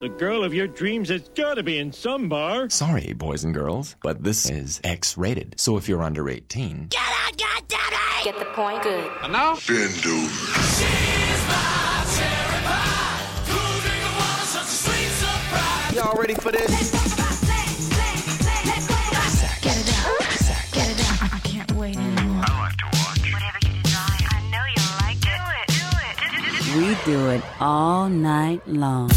The girl of your dreams has gotta be in some bar. Sorry, boys and girls, but this is X rated. So if you're under 18. Get out, goddammit! Get the point good. And now? Bend over. Y'all ready for this? Get it out. Get it out. I can't wait anymore. I like to watch. Whatever you desire. I know you like it. Do it. Do it. We do it all night long.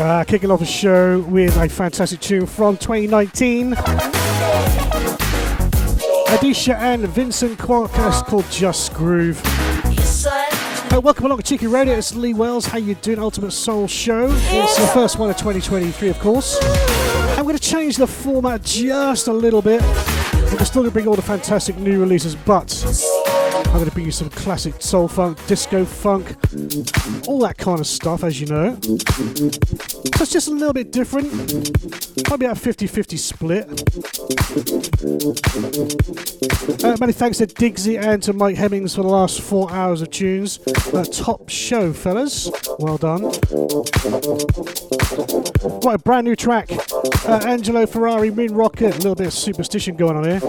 Uh, kicking off the show with a fantastic tune from 2019. Adisha and Vincent Quarkus called Just Groove. Welcome along to Cheeky Radio. It's Lee Wells. How you doing? Ultimate Soul Show. It's the first one of 2023, of course. I'm going to change the format just a little bit. We're still going to bring all the fantastic new releases, but I'm going to bring you some classic soul funk, disco funk, all that kind of stuff, as you know. So it's just a little bit different. Probably about 50 50 split. Uh, many thanks to Diggsy and to Mike Hemmings for the last four hours of tunes. Uh, top show, fellas. Well done. What a brand new track. Uh, Angelo Ferrari, Moon Rocket. A little bit of superstition going on here.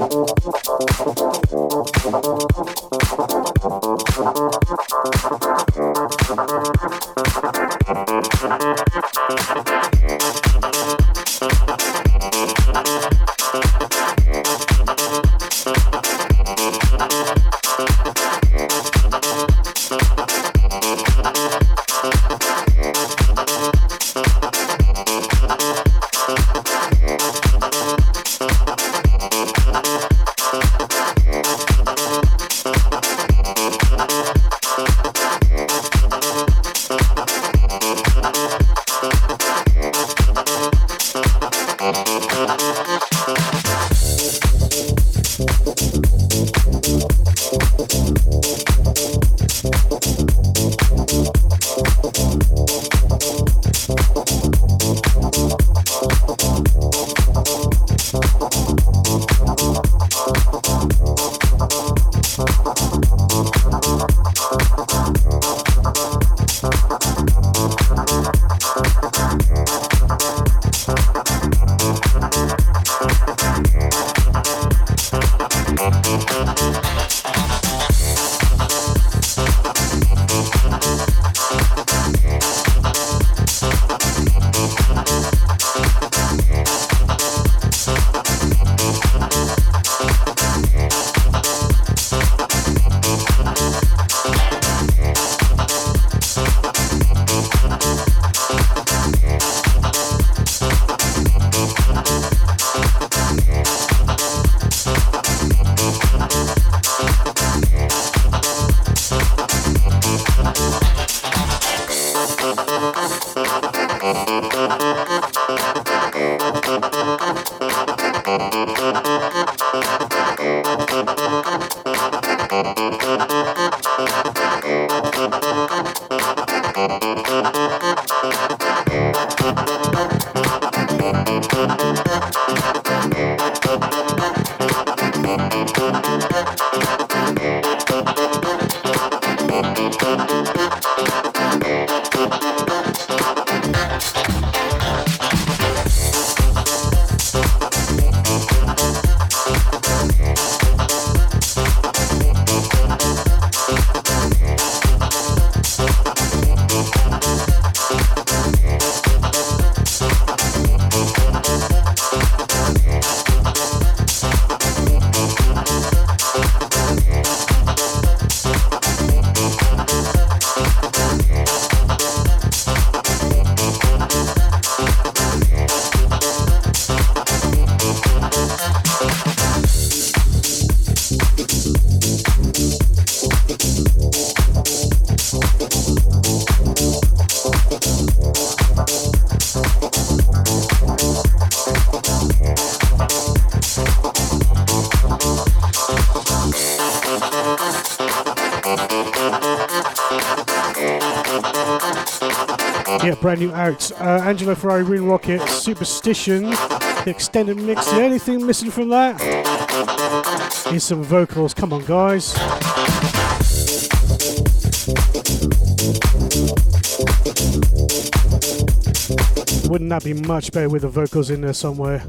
Out. Uh, Angelo Ferrari, Green Rocket, Superstition, the extended mix. The only thing missing from that is some vocals. Come on, guys. Wouldn't that be much better with the vocals in there somewhere?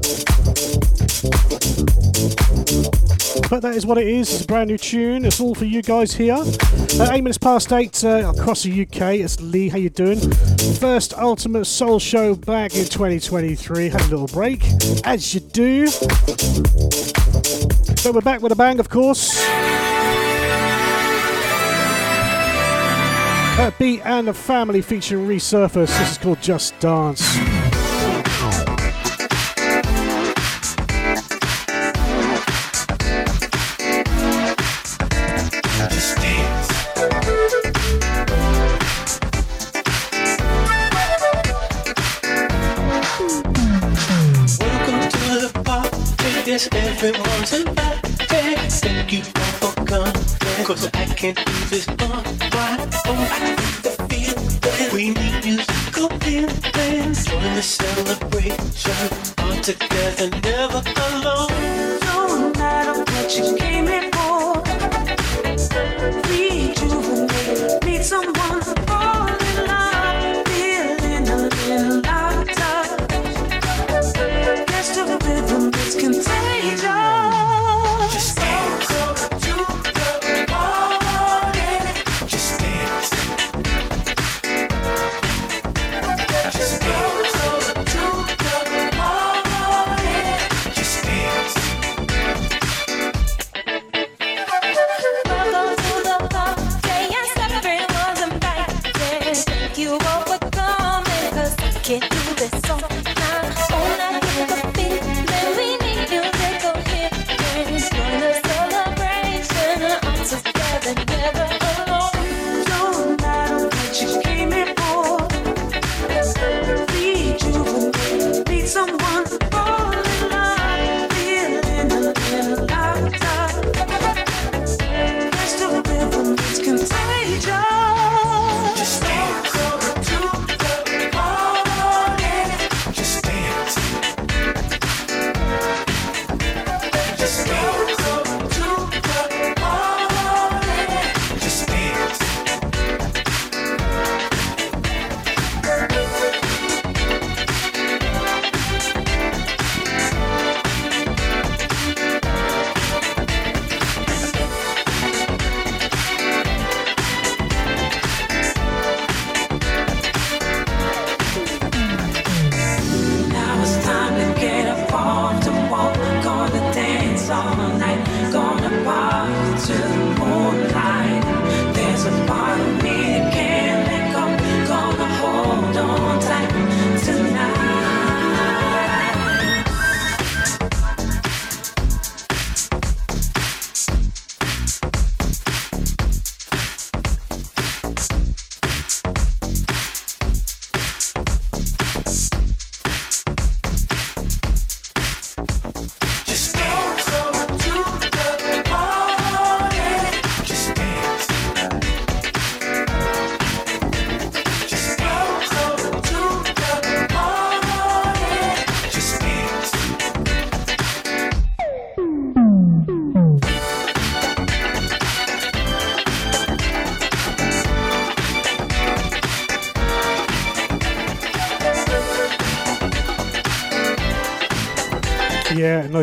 But that is what it is. It's a brand new tune. It's all for you guys here. Uh, eight minutes past eight uh, across the UK. It's Lee. How you doing? First Ultimate Soul Show back in 2023. Had a little break, as you do. But we're back with a bang, of course. Uh, Beat and the Family featuring Resurface. This is called Just Dance. Everyone's invited.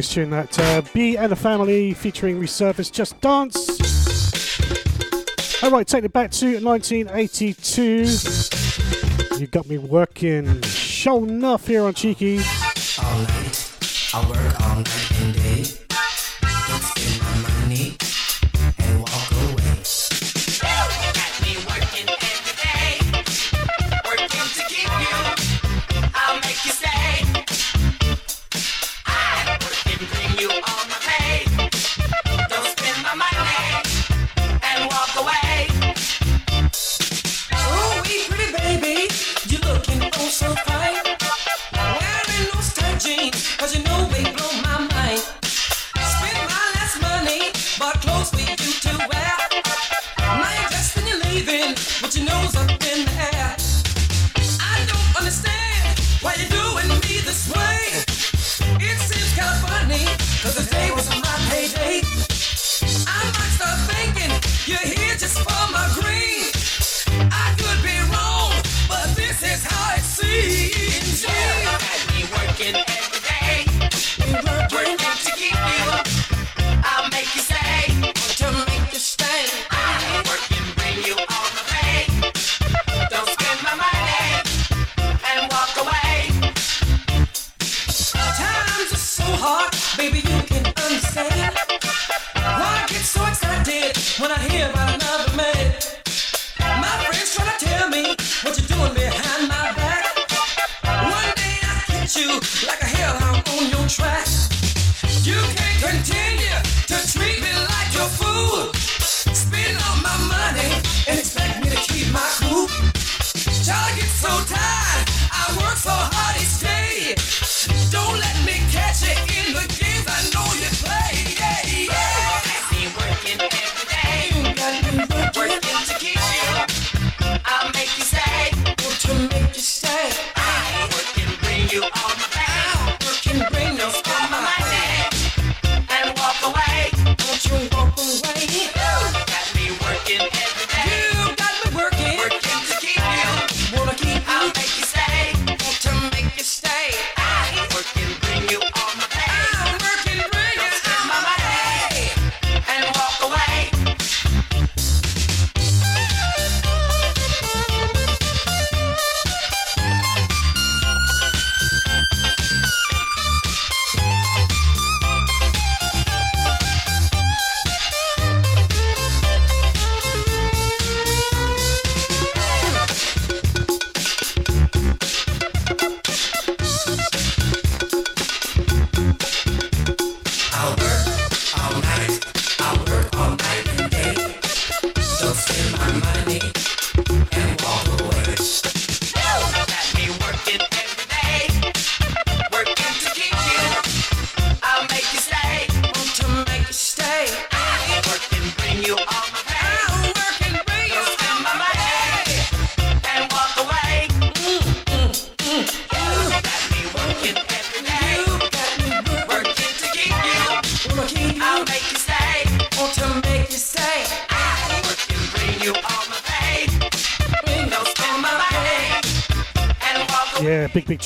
nice tune that. Uh, B and the Family featuring Resurface Just Dance. Alright, take it back to 1982. You got me working. Show enough here on Cheeky.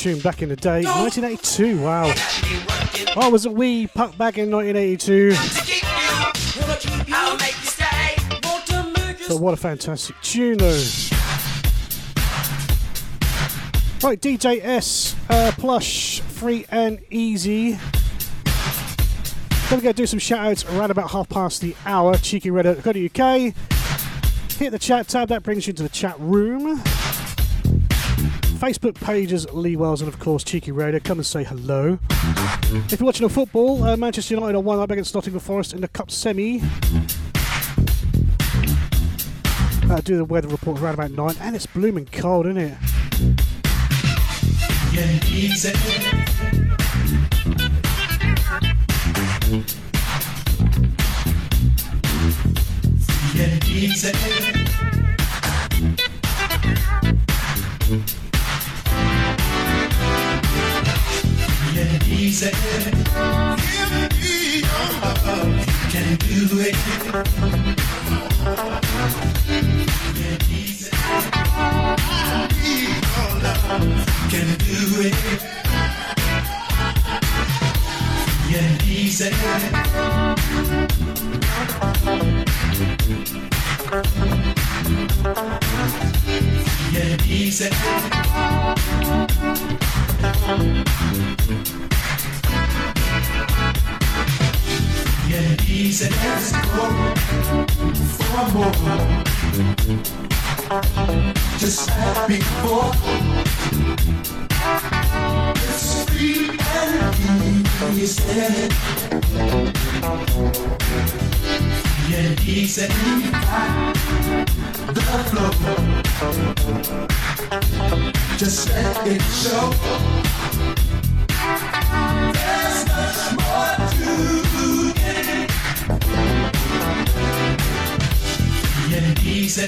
Tune back in the day. 1982, wow. I was a wee pup back in 1982. I'll make you stay. Want to make you But what a fantastic tune, though. Right, DJ S, uh, plush, free and easy. Gonna go do some shout outs around about half past the hour. Cheeky to UK. Hit the chat tab, that brings you to the chat room. Facebook pages, Lee Wells, and of course Cheeky Radio. Come and say hello. If you're watching the football, uh, Manchester United are one up against Nottingham Forest in the Cup semi. Uh, do the weather report around about nine, and it's blooming cold, isn't it? easy. Give me your love, can do it. Easy. I need your love, can do it. Get easy. Get easy. Just like before. It's free and easy. Yeah, easy. The flow. Just let it show. There's much more to Yeah, easy.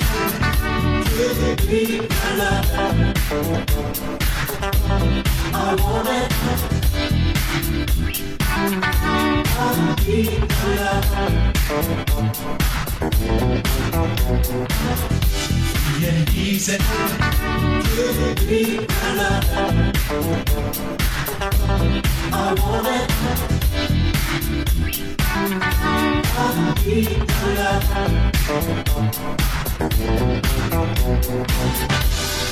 Could be my love. I want it. I'll be my love. Yeah, easy. Could be my love. I want it. I'll be my love. Yeah, easy. Yeah, easy. Yeah, easy. Could be my love. I want it. I'll be my love. Yeah, easy. Could be my love. I want it. I'll be my love. Yeah,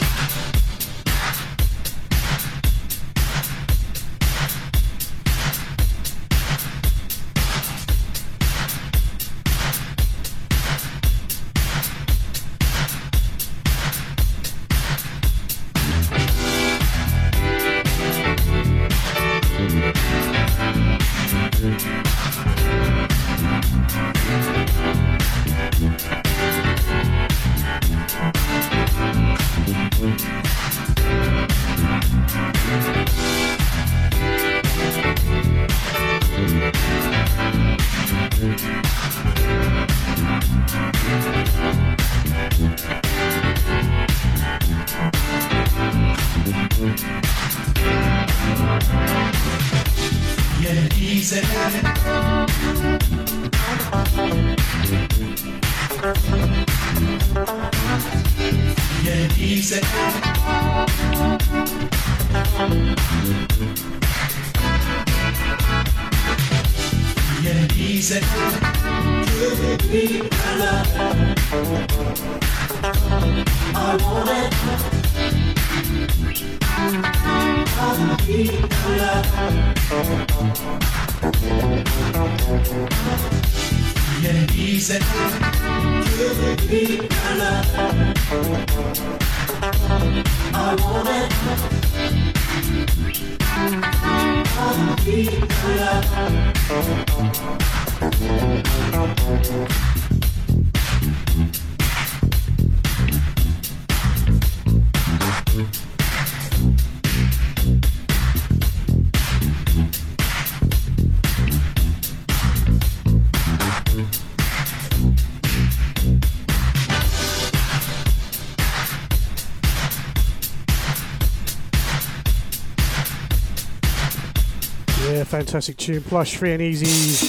fantastic tune. Plush, free and easy.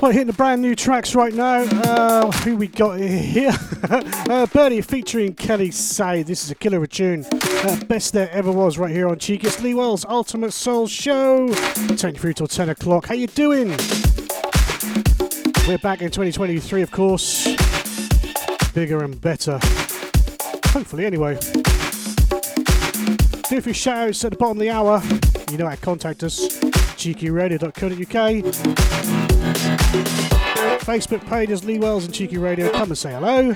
Well, hitting the brand new tracks right now. Uh, who we got here? uh, featuring Kelly Say. This is a killer of tune. Uh, best there ever was right here on Cheeky. It's Lee Wells Ultimate Soul Show. Take you through till 10 o'clock. How you doing? We're back in 2023, of course. Bigger and better. Hopefully, anyway. Do a few shout outs at the bottom of the hour. You know how to contact us. cheekyradio.co.uk. Facebook page is Lee Wells and Cheeky Radio. Come and say hello.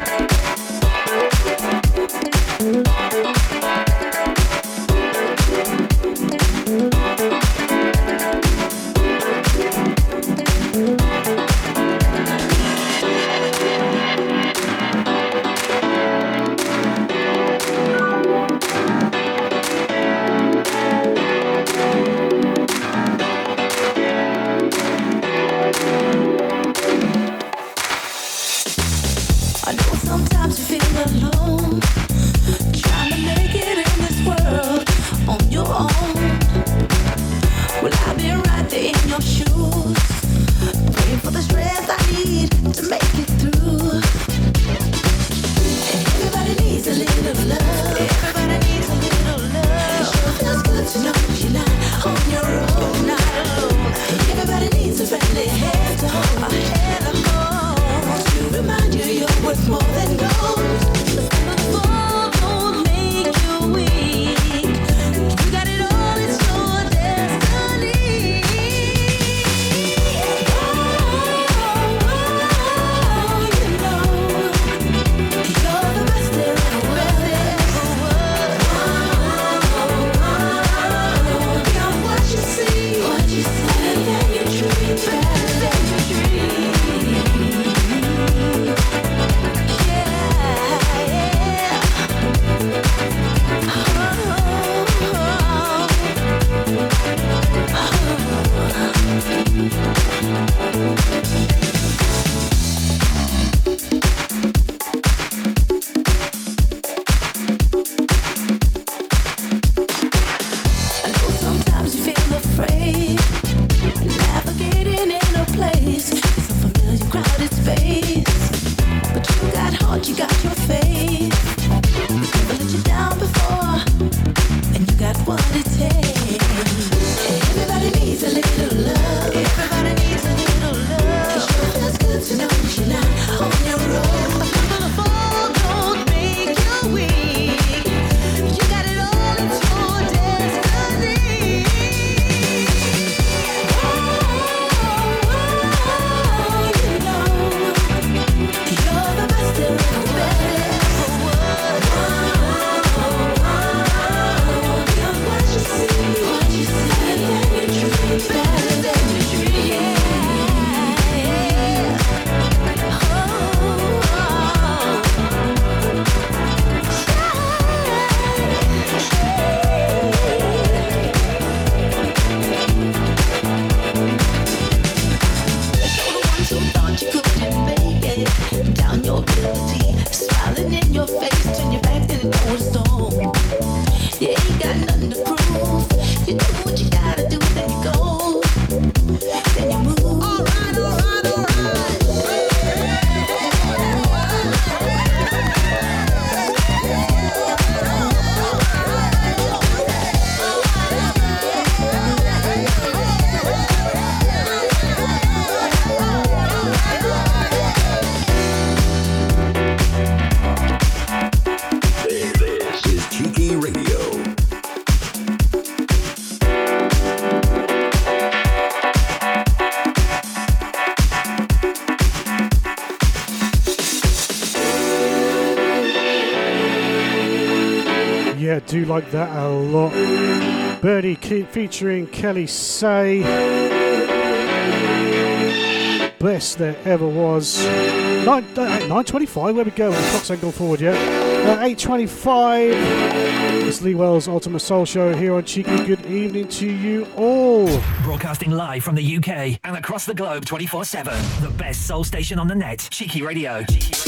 Like that a lot. Birdie Ke- featuring Kelly Say. Best there ever was. Nine, uh, 9.25, where we go? Clock's ain't gone forward yet. Uh, 8.25. It's Lee Wells Ultimate Soul Show here on Cheeky. Good evening to you all. Broadcasting live from the UK and across the globe 24 7. The best soul station on the net. Cheeky Radio. Don't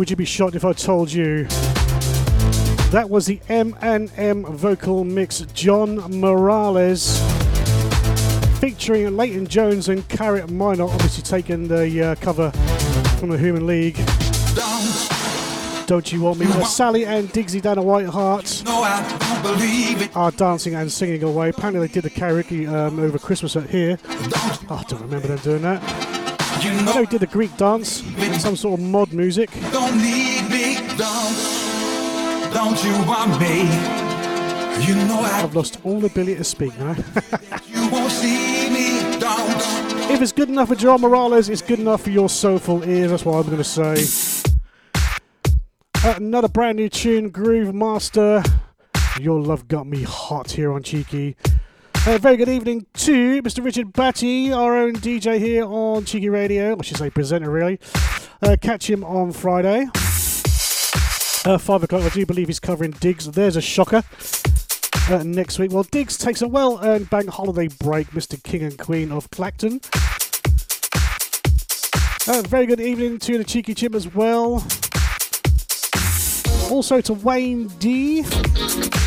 would you be shocked if I told you that was the M and M vocal mix, John Morales, featuring Leighton Jones and Carrot Minor, obviously taking the uh, cover from the Human League. Don't you want me? Sally and Diggsy down at White Hart No, I don't believe it. are dancing and singing away. Apparently, they did the karaoke um, over Christmas at here. Oh, I don't remember them doing that. You I know he did the Greek dance, some sort of mod music. Don't need me. Don't, don't you want me? You know I I've lost all ability to speak now. you won't see me. Don't. if it's good enough for John Morales, it's good enough for your soulful ears. That's what I'm going to say. Uh, another brand new tune, Groove Master. Your love got me hot here on Cheeky. Uh, very good evening to Mr. Richard Batty, our own DJ here on Cheeky Radio. I should say presenter, really. Uh, catch him on Friday. Uh, five o'clock. I do believe he's covering Diggs. There's a shocker. Uh, next week, well, Diggs takes a well-earned bank holiday break. Mr. King and Queen of Clacton. Uh, very good evening to the Cheeky Chip as well. Also to Wayne D.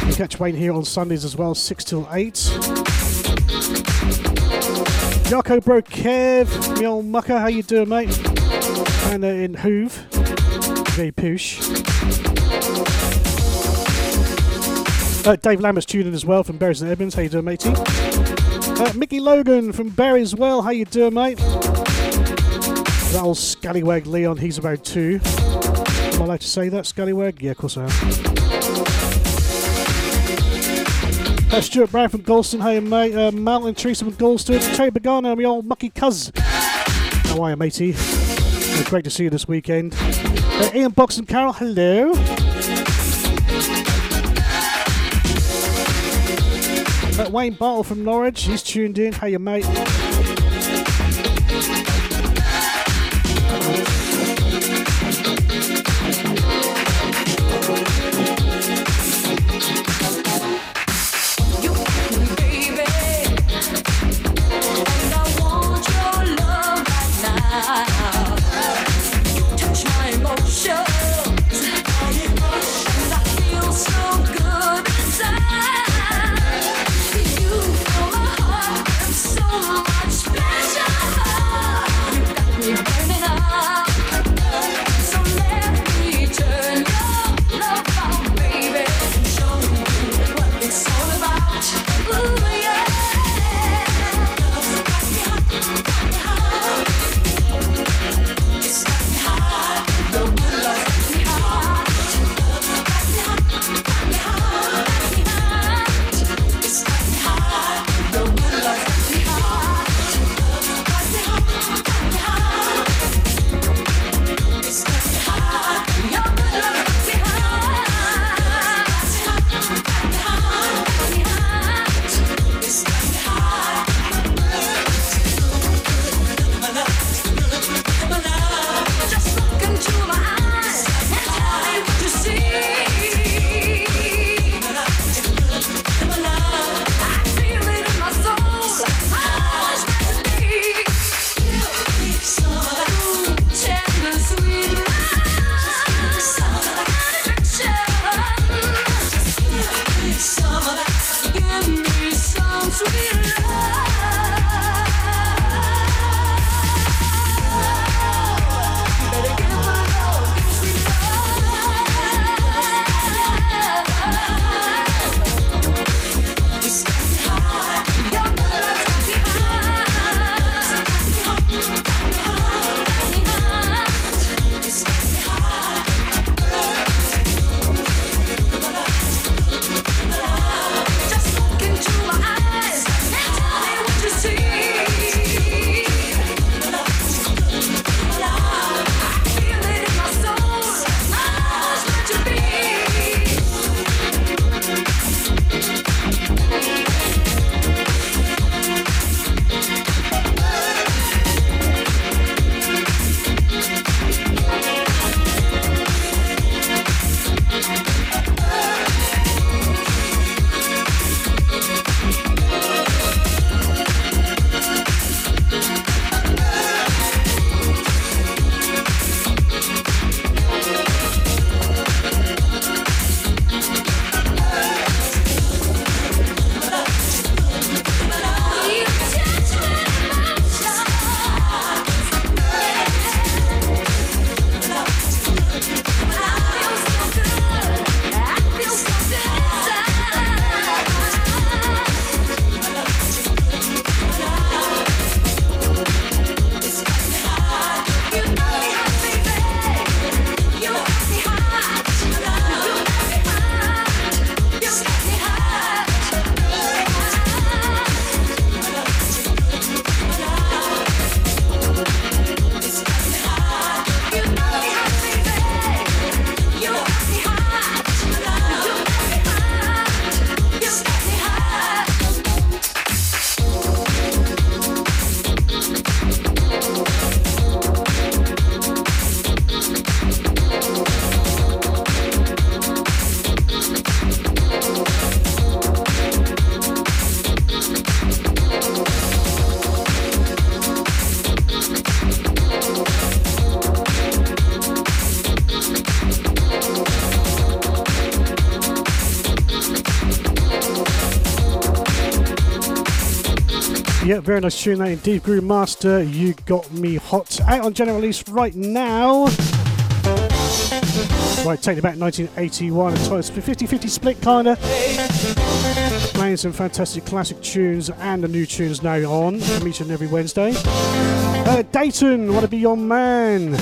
You catch Wayne here on Sundays as well, 6 till 8. Yako Bro Kev, me old mucker, how you doing, mate? And uh, in Hoove, very poosh. Uh, Dave Lambert's tuning as well from Bury St Edmunds. How you doing, matey? Uh, Mickey Logan from Barry as well. How you doing, mate? That old scallywag Leon, he's about two. Am I allowed to say that, scallywag? Yeah, of course I am. Uh, Stuart Brown from Gorleston, hey mate. Uh, Malton Teresa from Gorleston. Terry Bagano, my old mucky cuz. How are you, matey? Uh, great to see you this weekend. Uh, Ian Box and Carol, hello. Uh, Wayne Bartle from Norwich, he's tuned in. How you, mate? Yeah, very nice tune that indeed. Groove Master, you got me hot. Out on general release right now. Right, taking back 1981, a 50 50 split kinda. Playing some fantastic classic tunes and the new tunes now on and every Wednesday. Uh, Dayton, wanna be your man?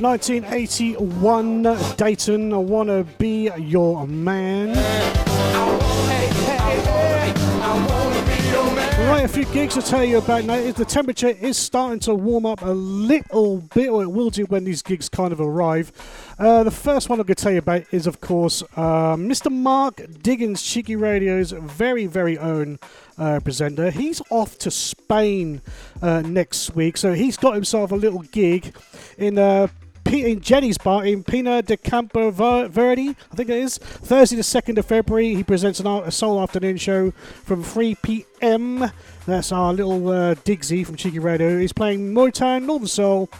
1981 Dayton, I wanna be your man. Right, a few gigs to tell you about now. Is the temperature is starting to warm up a little bit, or it will do when these gigs kind of arrive. Uh, the first one I'm going to tell you about is, of course, uh, Mr. Mark Diggins, Cheeky Radio's very, very own uh, presenter. He's off to Spain uh, next week, so he's got himself a little gig in uh, In Jenny's bar in Pinar de Campo Verde, I think it is. Thursday, the 2nd of February, he presents an, a soul afternoon show from 3 p.m. That's our little uh, Digsy from Cheeky Radio. He's playing Motown, Northern Soul,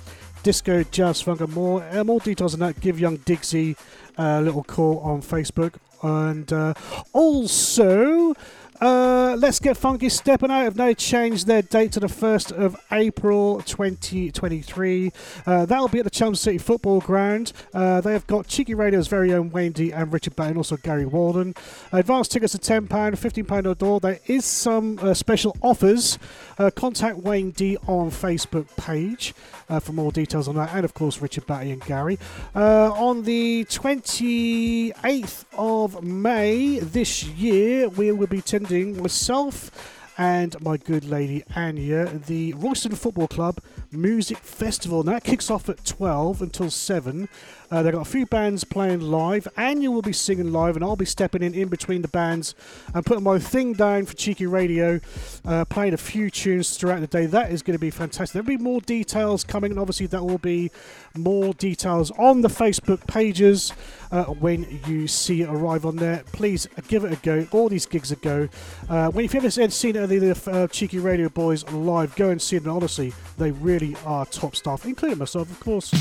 disco, jazz, funk, and more. Uh, more details on that, give young Digsy a little call on Facebook. And uh, also, uh, Let's Get Funky stepping out have now changed their date to the 1st of April 2023. Uh, that'll be at the Chum City Football Ground. Uh, they have got Cheeky Radio's very own D and Richard Bain, also Gary Walden. Advance tickets are £10, £15 a door. There is some uh, special offers. Uh, contact Wayne D on Facebook page uh, for more details on that, and of course Richard Batty and Gary. Uh, on the 28th of May this year, we will be attending myself and my good lady Anya, the Royston Football Club Music Festival. And that kicks off at 12 until 7. Uh, they've got a few bands playing live. Anya will be singing live, and I'll be stepping in in between the bands and putting my thing down for Cheeky Radio, uh, playing a few tunes throughout the day. That is going to be fantastic. There'll be more details coming, and obviously, there will be more details on the Facebook pages uh, when you see it arrive on there. Please give it a go. All these gigs a go. Uh, when you've ever seen any of the uh, Cheeky Radio boys live, go and see them. Honestly, they really are top stuff, including myself, of course.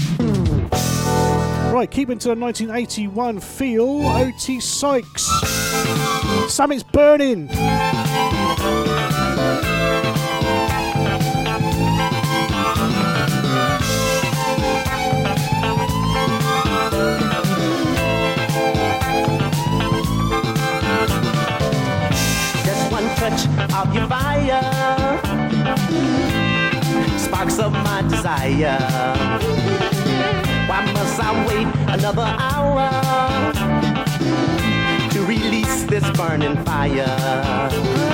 Right, keeping to the 1981 feel, OT Sykes. Summit's burning. Just one touch of your fire sparks of my desire. Why must I wait another hour to release this burning fire?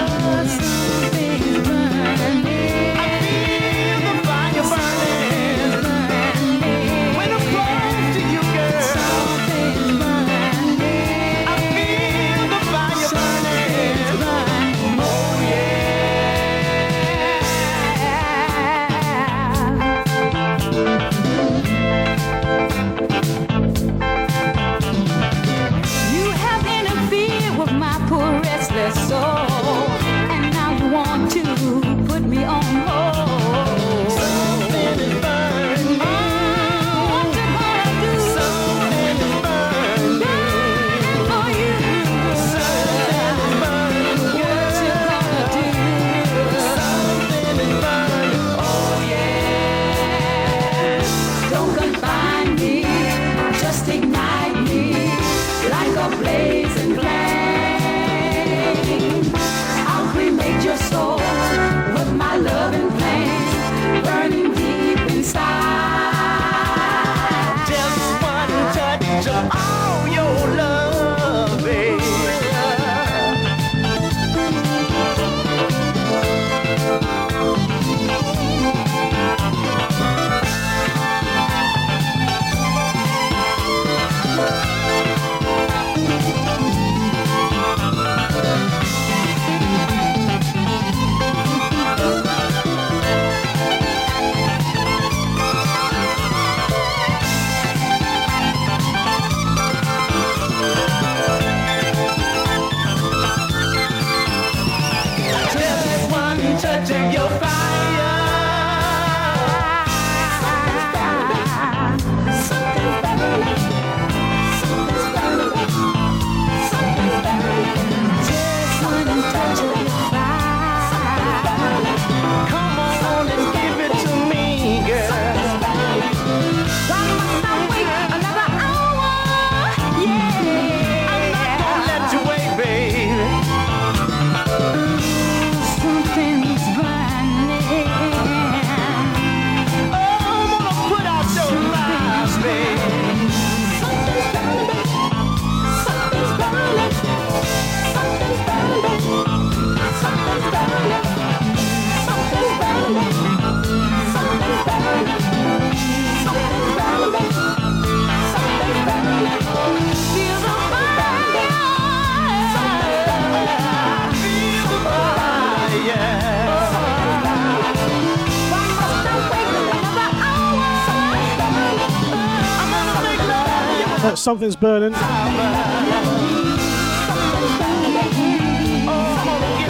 Something's burning.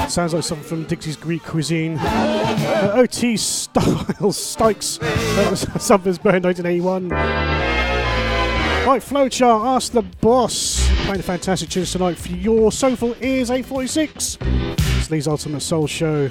Sounds like something from Dixie's Greek cuisine. Uh, OT Styles Stikes. That something's burning 1981. Right, Flowchart, Ask the Boss. Playing a fantastic tunes tonight for your soulful ears, 846. It's Lee's Ultimate Soul Show.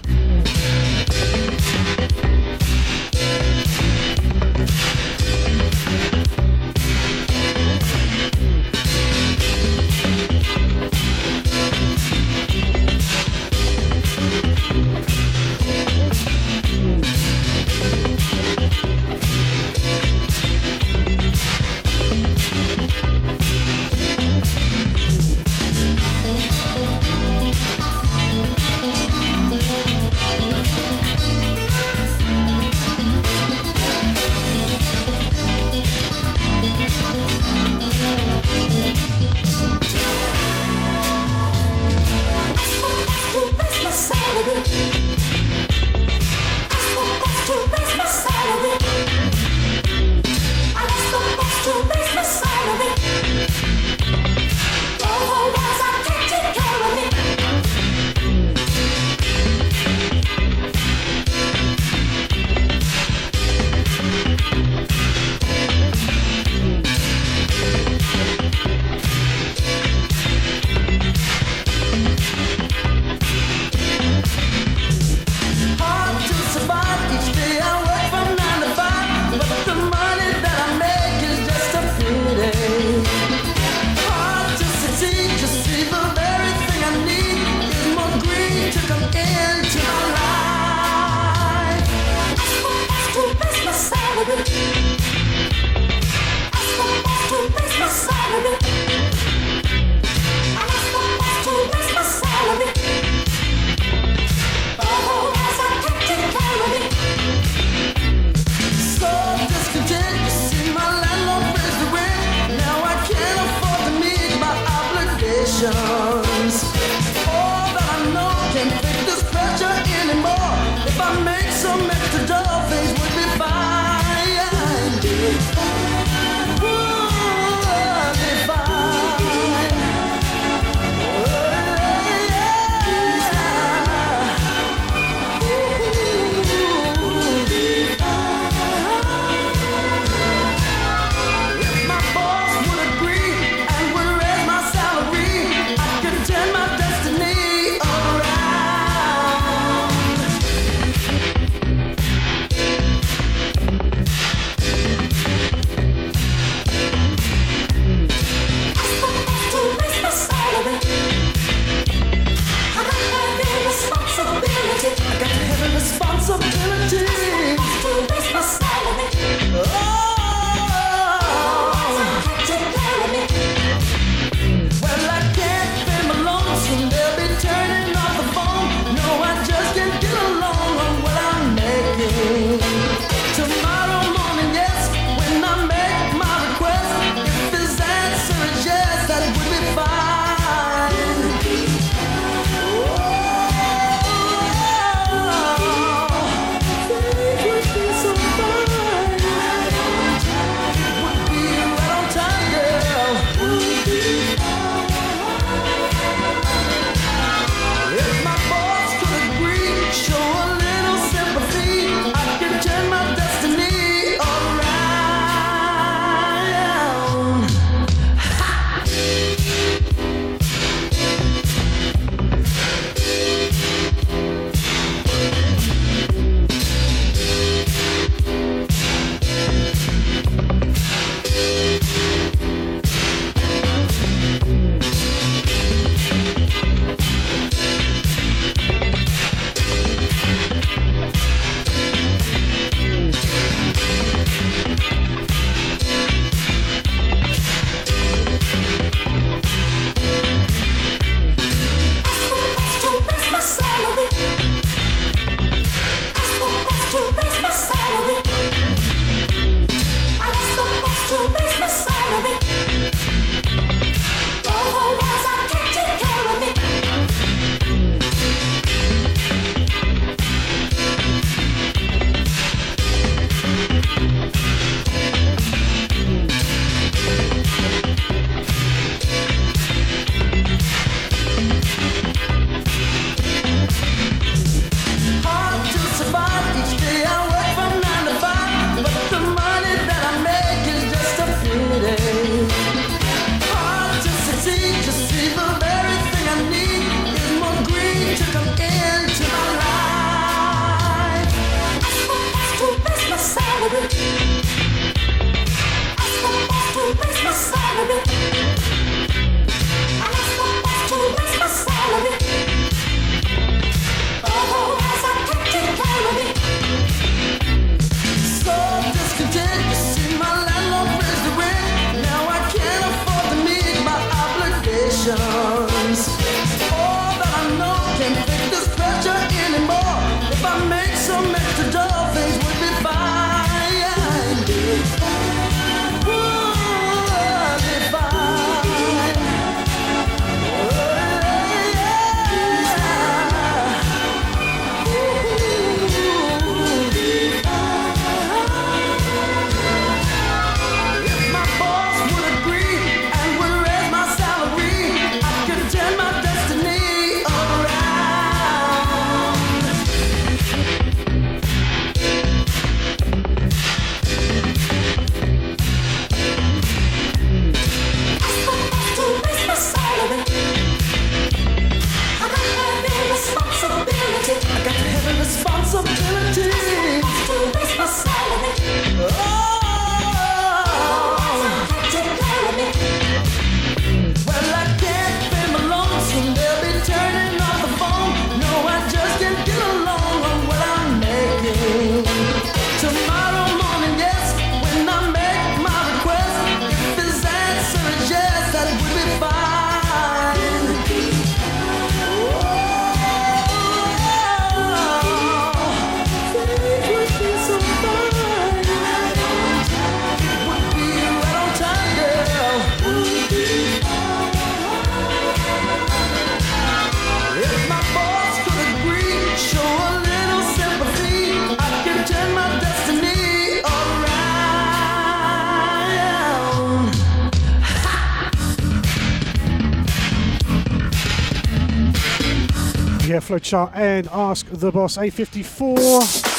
Chart and Ask the Boss A54.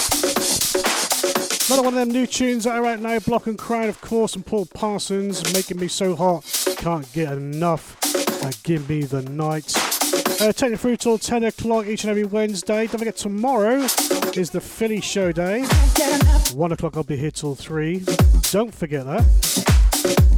Another one of them new tunes that are out now. Block and Crowd, of course, and Paul Parsons making me so hot. Can't get enough. Uh, give me the night. Uh, take through till 10 o'clock each and every Wednesday. Don't forget, tomorrow is the Philly show day. 1 o'clock, I'll be here till 3. Don't forget that.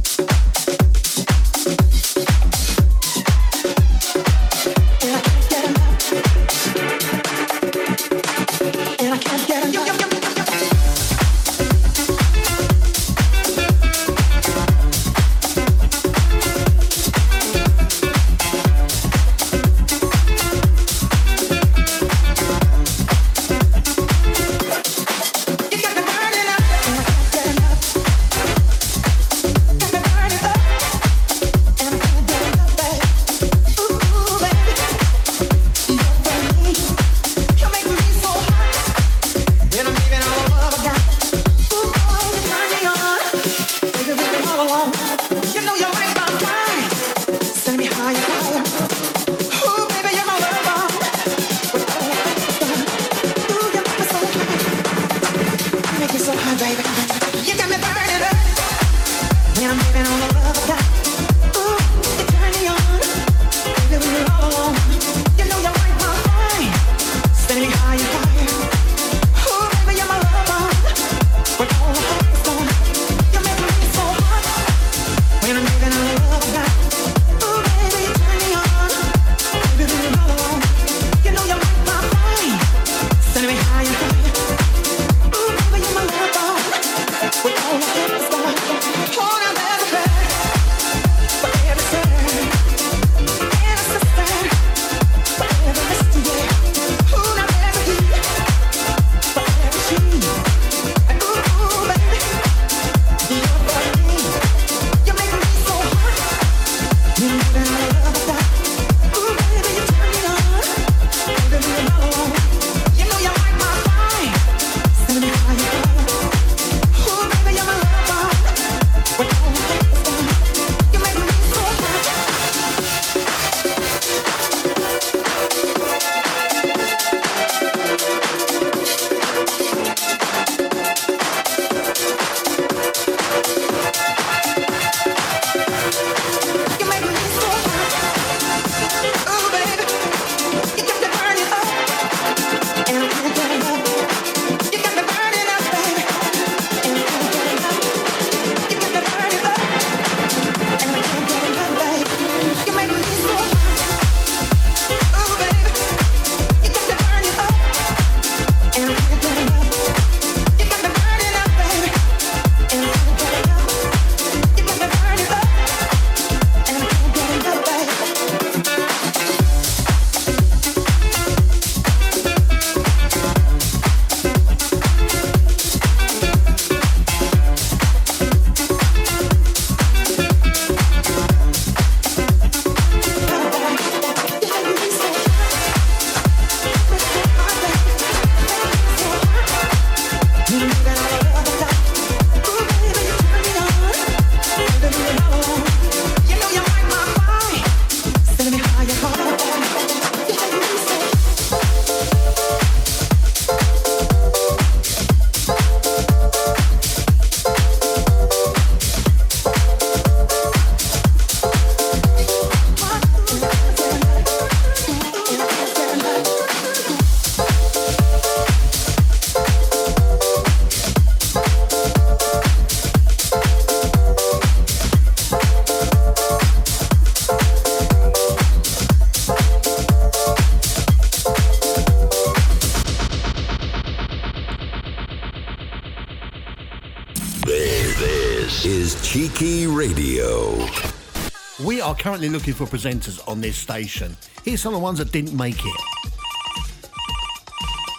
currently looking for presenters on this station. Here's some of the ones that didn't make it.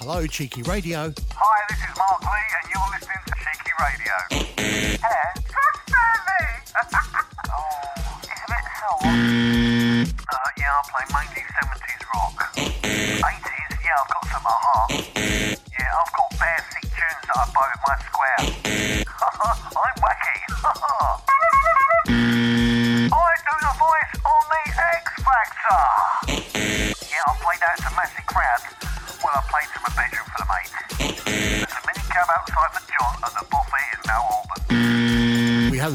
Hello, Cheeky Radio.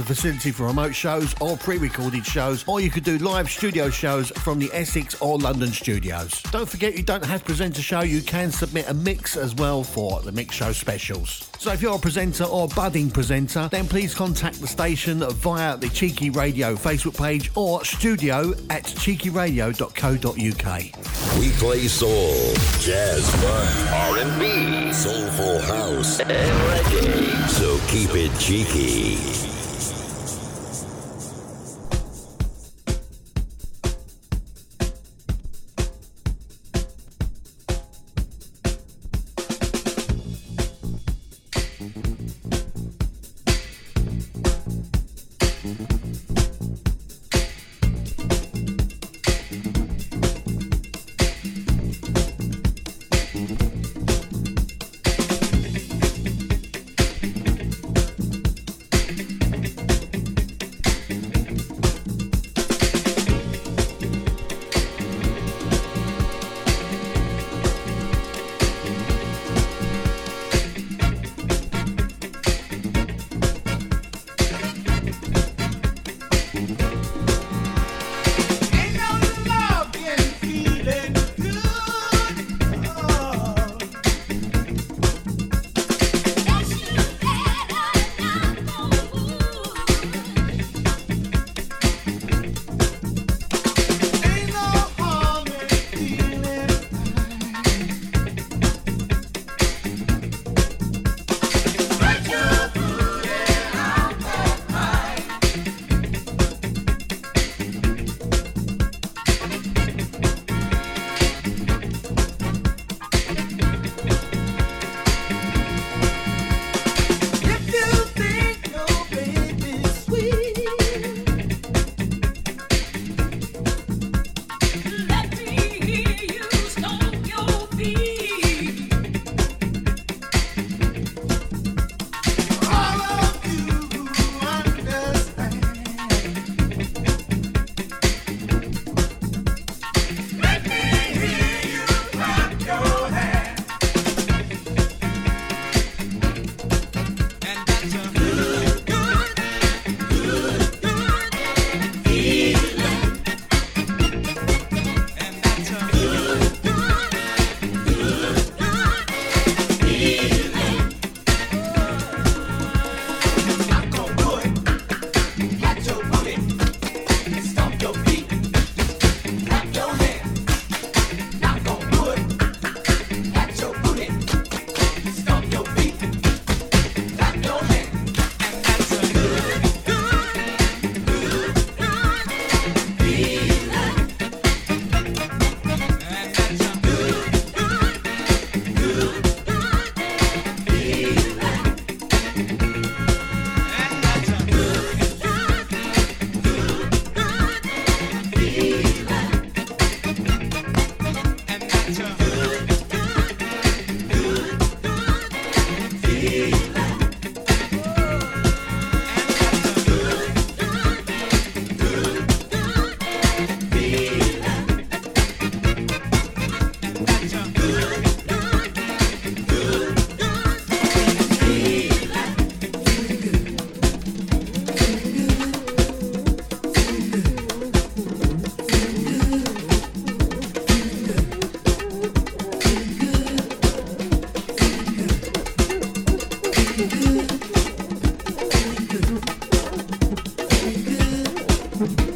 facility for remote shows or pre recorded shows, or you could do live studio shows from the Essex or London studios. Don't forget, you don't have to present a show, you can submit a mix as well for the mix show specials. So if you're a presenter or budding presenter, then please contact the station via the Cheeky Radio Facebook page or studio at cheekyradio.co.uk. We play soul, jazz, R&B, soulful house, and reggae. So keep it cheeky. Now's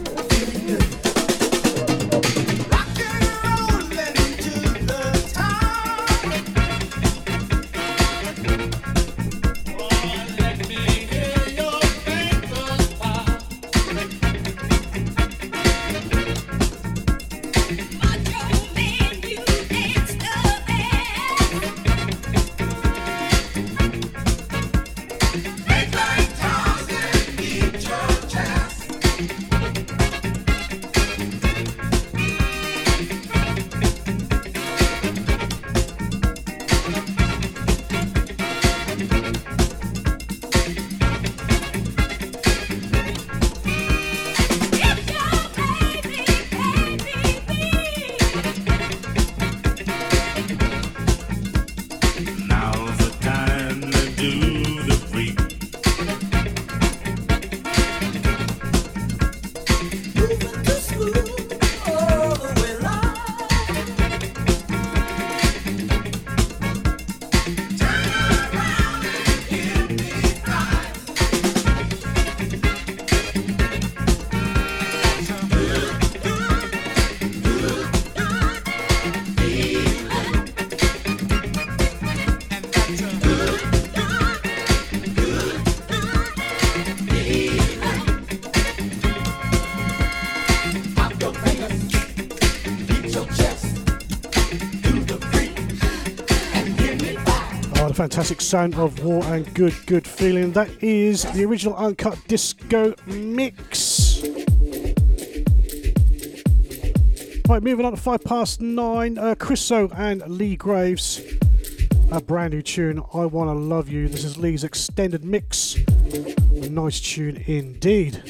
fantastic sound of War and Good Good Feeling. That is the original Uncut Disco mix. Right, moving on to five past nine. Uh, Chris So and Lee Graves. A brand new tune, I Wanna Love You. This is Lee's extended mix. A nice tune indeed.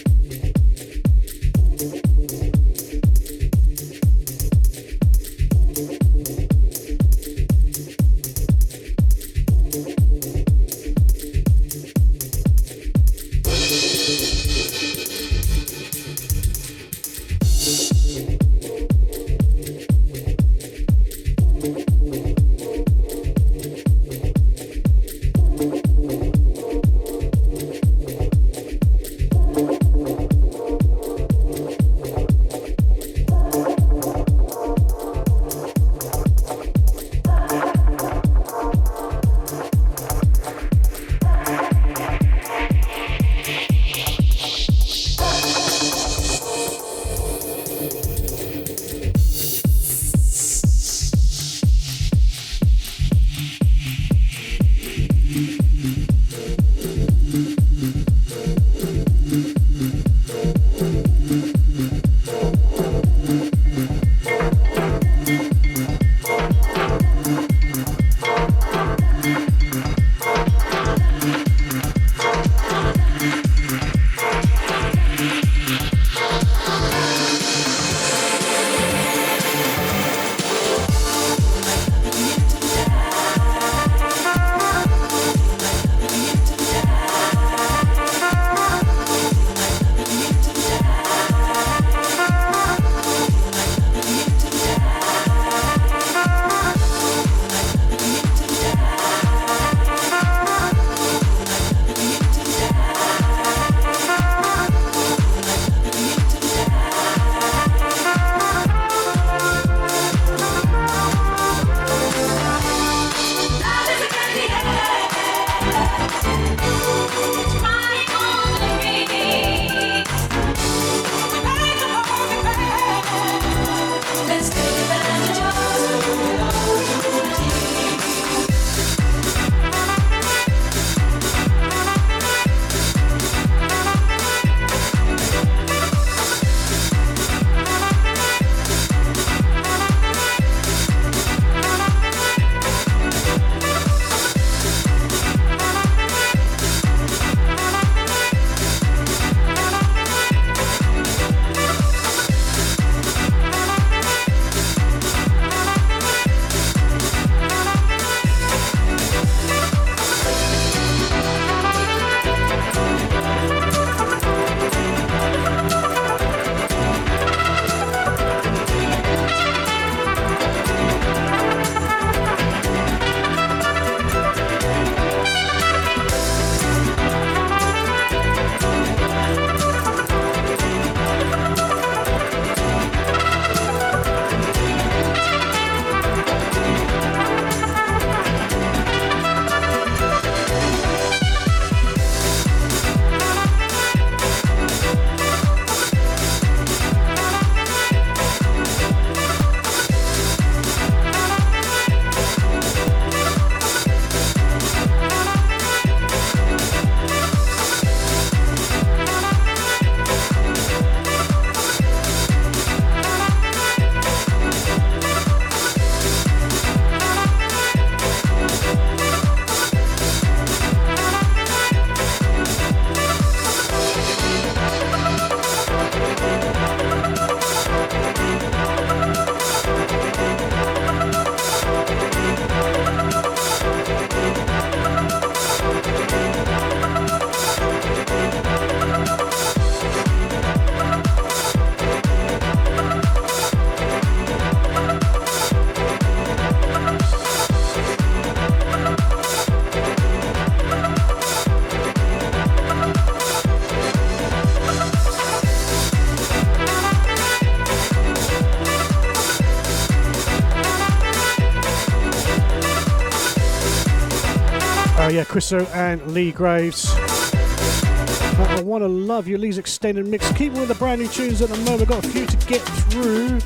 Yeah, Chriso and Lee Graves. I want to love you, Lee's extended mix. Keep with the brand new tunes at the moment. Got a few to get through.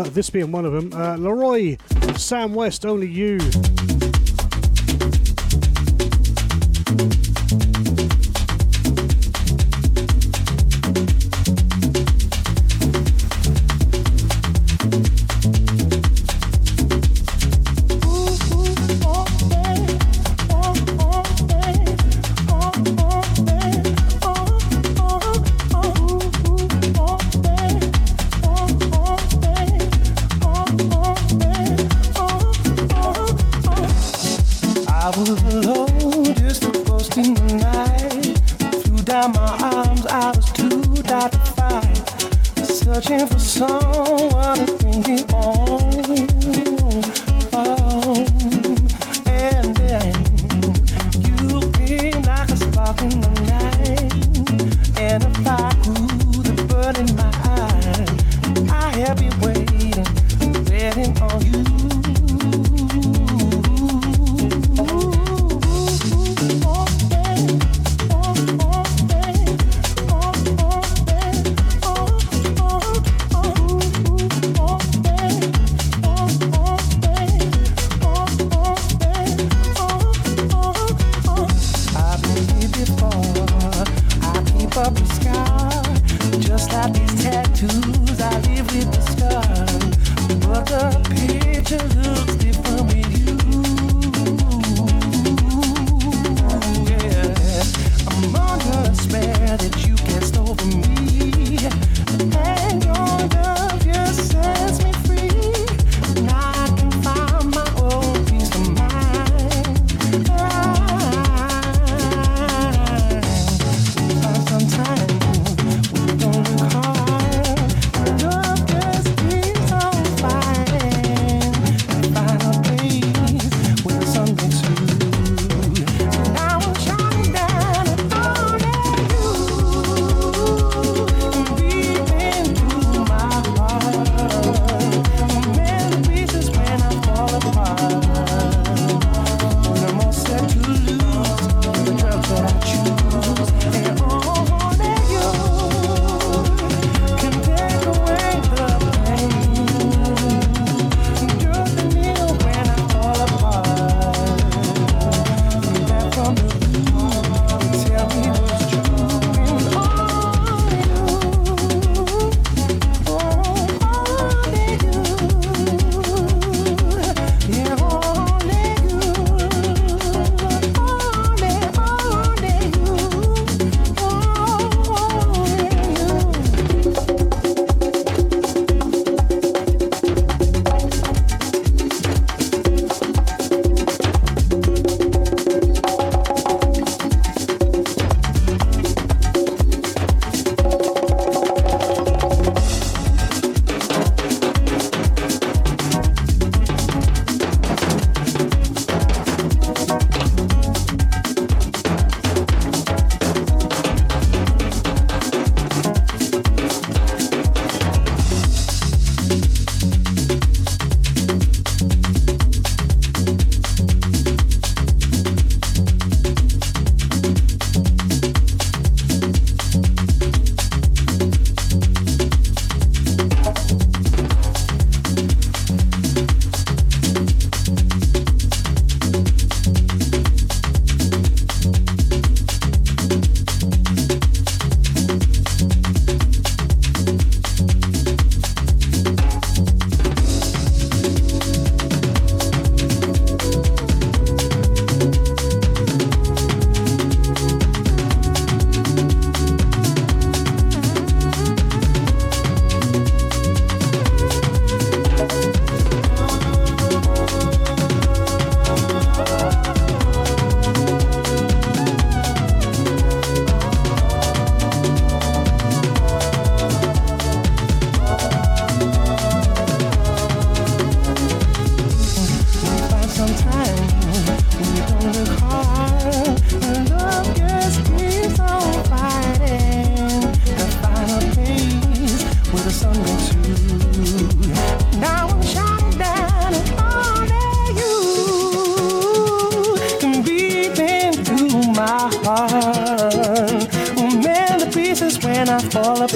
Uh, this being one of them. Uh, Leroy, Sam West, only you.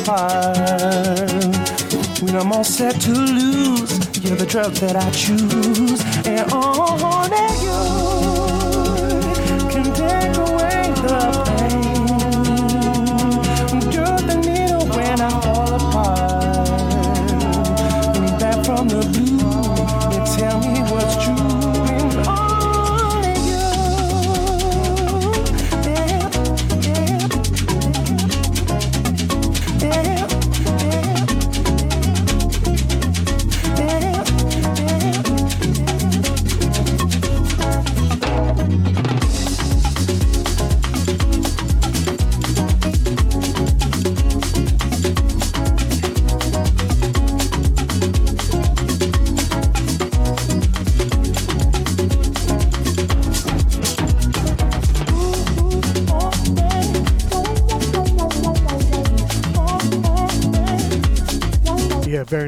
When I'm all set to lose, you're the drug that I choose, and only you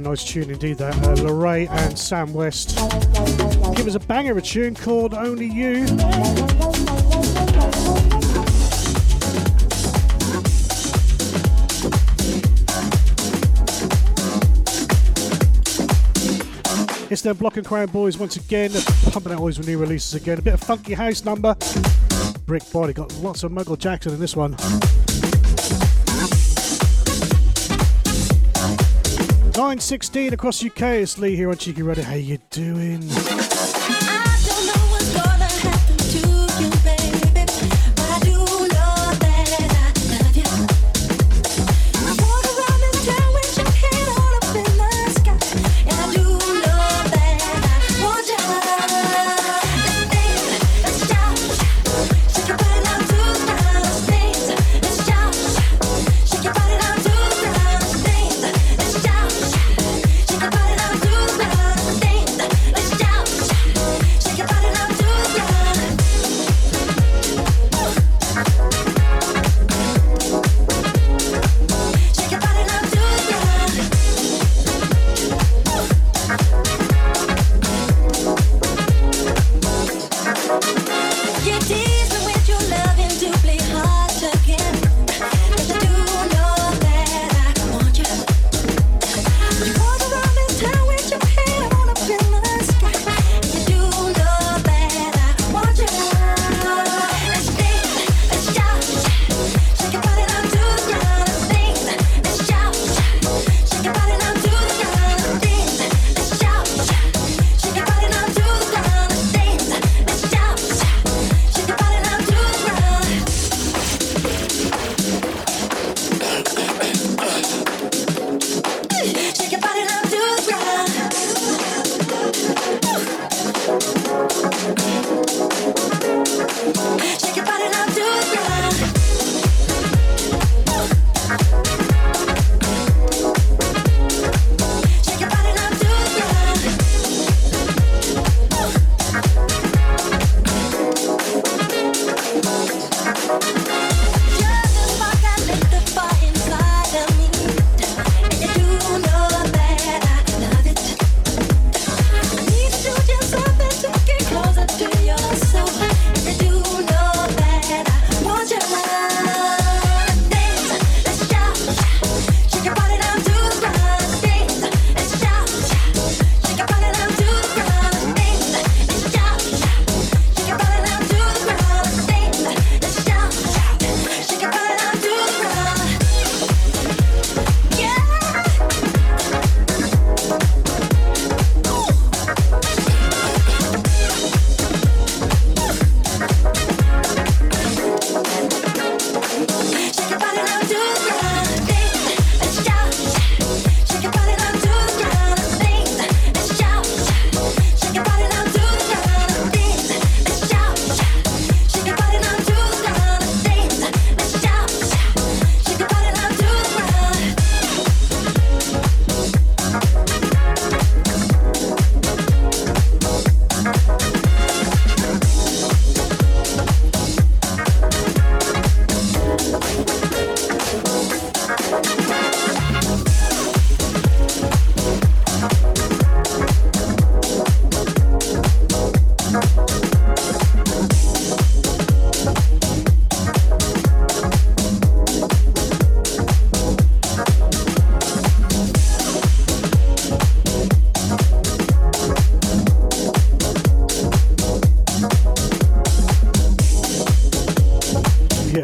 nice tune indeed. That uh, and Sam West. Give us a banger of a tune called "Only You." It's their Block and Crown boys once again, pumping out always with new releases again. A bit of funky house number. Brick body, got lots of Michael Jackson in this one. Nine sixteen across UK. It's Lee here on Cheeky Radio. How you doing? Ah,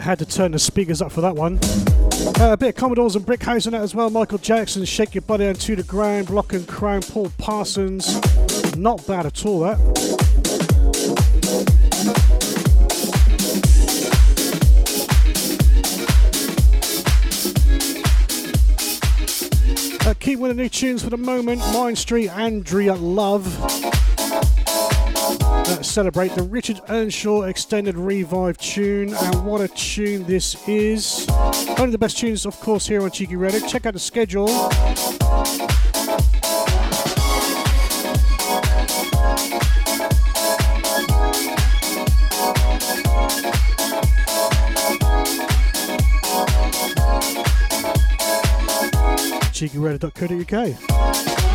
had to turn the speakers up for that one. Uh, a bit of Commodores and Brickhouse in that as well. Michael Jackson, Shake Your Body Onto the Ground, Block and Crown, Paul Parsons. Not bad at all, that. Uh, keep the new tunes for the moment. Mine Street, Andrea Love. Celebrate the Richard Earnshaw extended revive tune. And what a tune this is. Only the best tunes, of course, here on Cheeky Radio. Check out the schedule. cheekyradio.co.uk.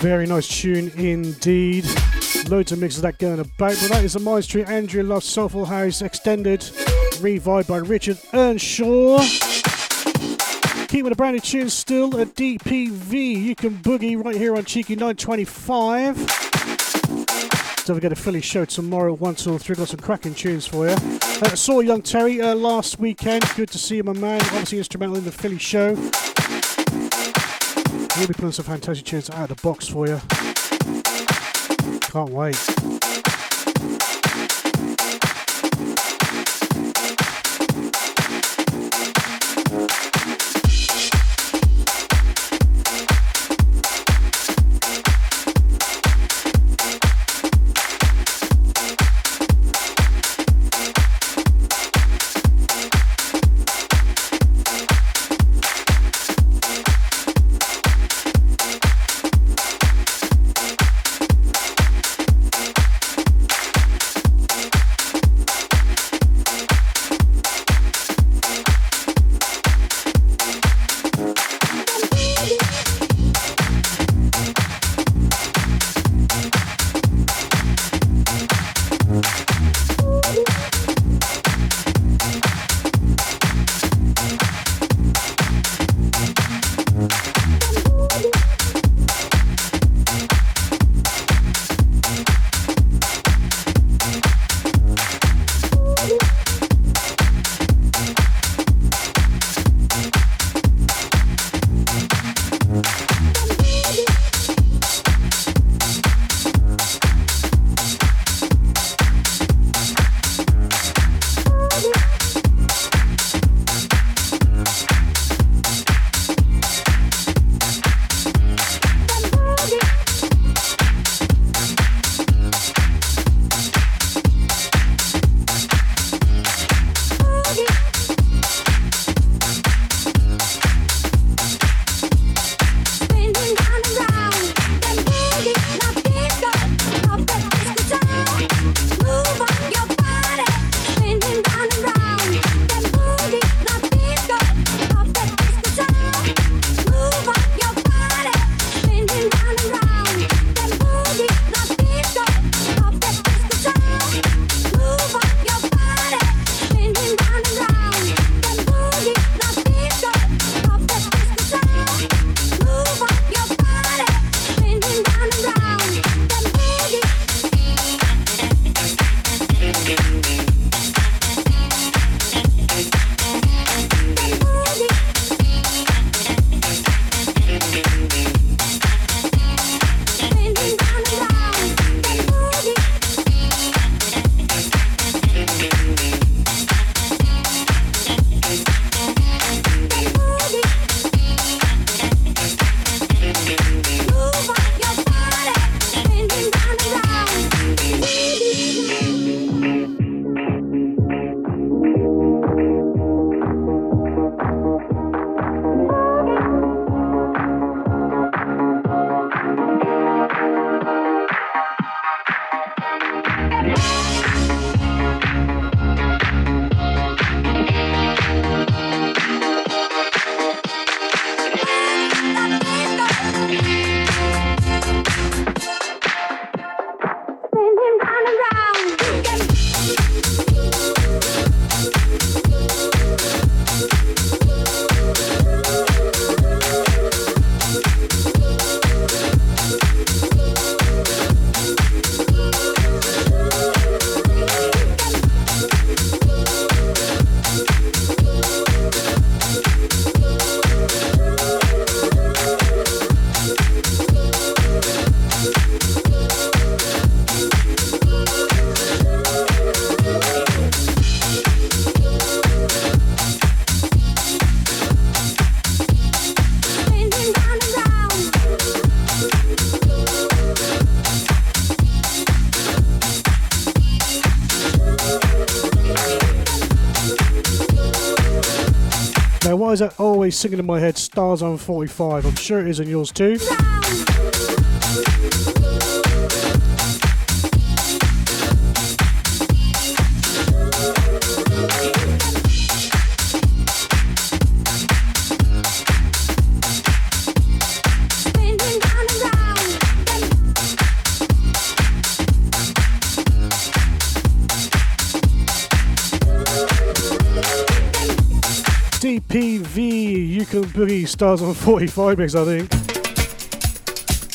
Very nice tune indeed. Loads of mixes of that going about. But that is the Street Andrew Love Soulful House Extended, revived by Richard Earnshaw. Keep with a brand new tune still at DPV. You can boogie right here on Cheeky 925. Don't forget a Philly show tomorrow, 1 till 3. Got some cracking tunes for you. Uh, saw Young Terry uh, last weekend. Good to see him, my man. Obviously instrumental in the Philly show. We'll be putting some fantastic tunes out of the box for you. Can't wait. Singing in my head? Stars on 45. I'm sure it is in yours too. Boogie stars on 45 mix, I think.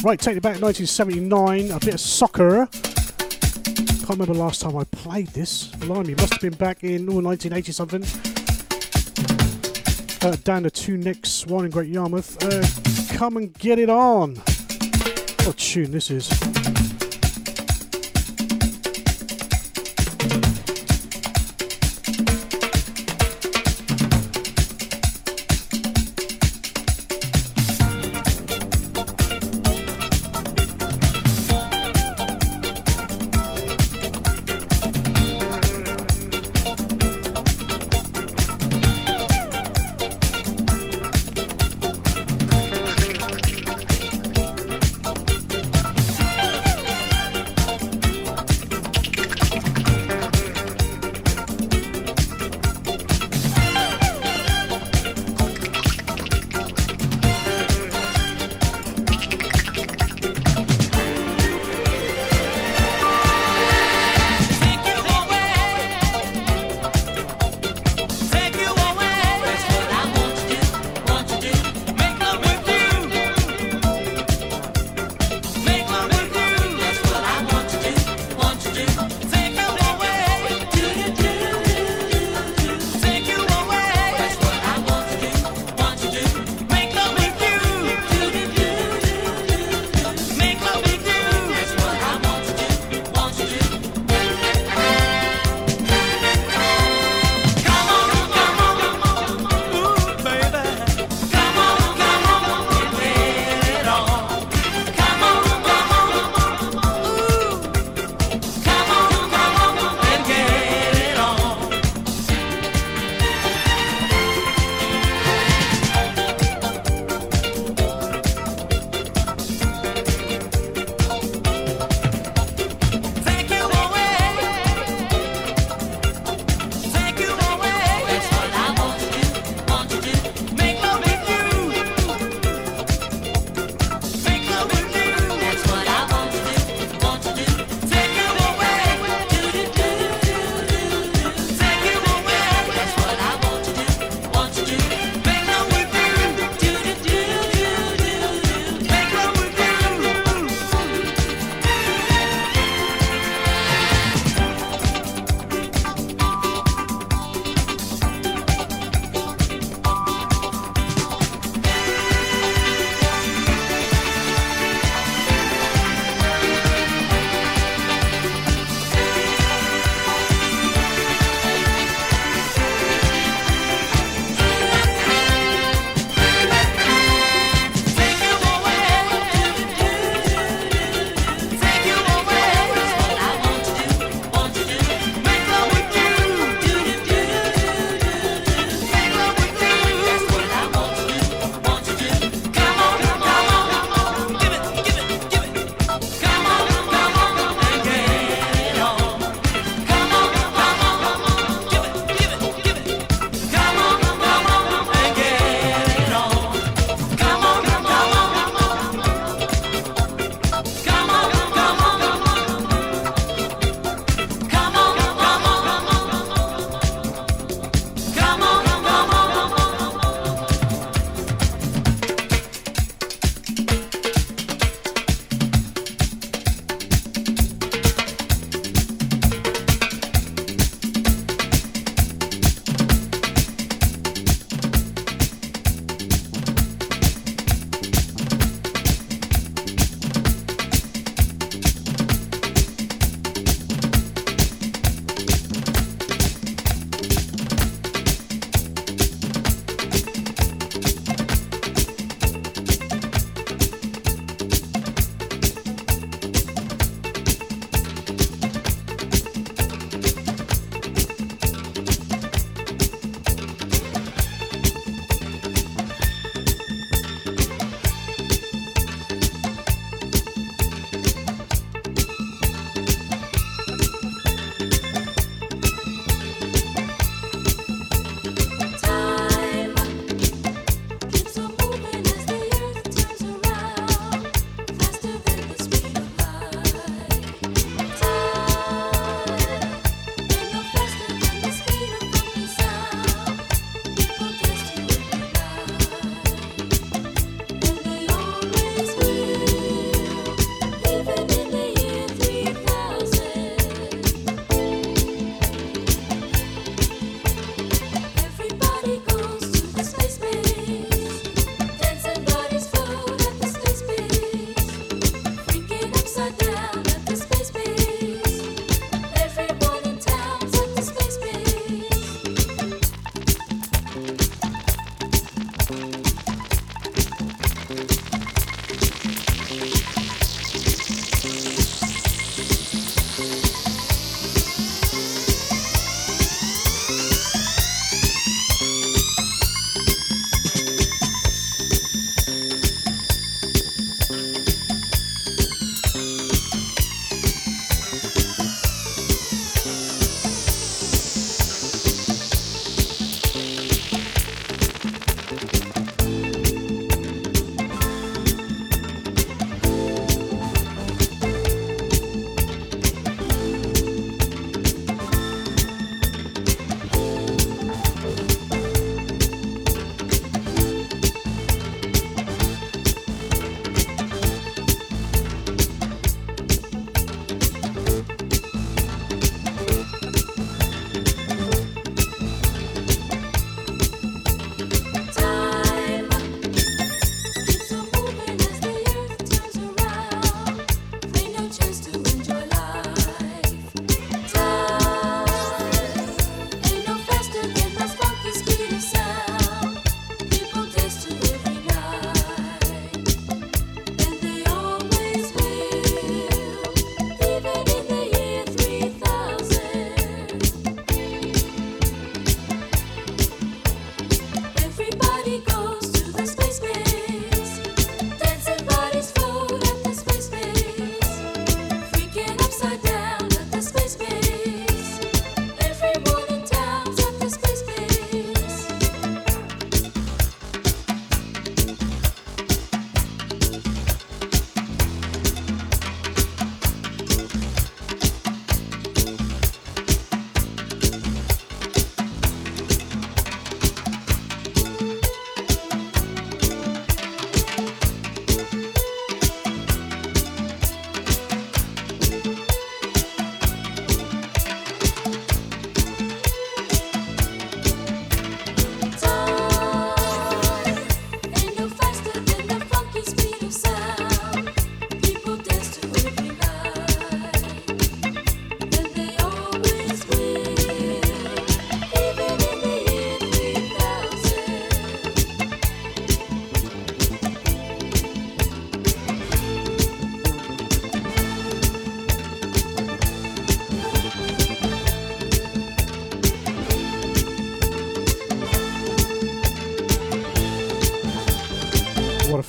Right, take it back 1979, a bit of soccer. Can't remember last time I played this. Blimey, must have been back in oh, 1980 something. Uh, down the two necks, one in Great Yarmouth. Uh, come and get it on. What tune this is.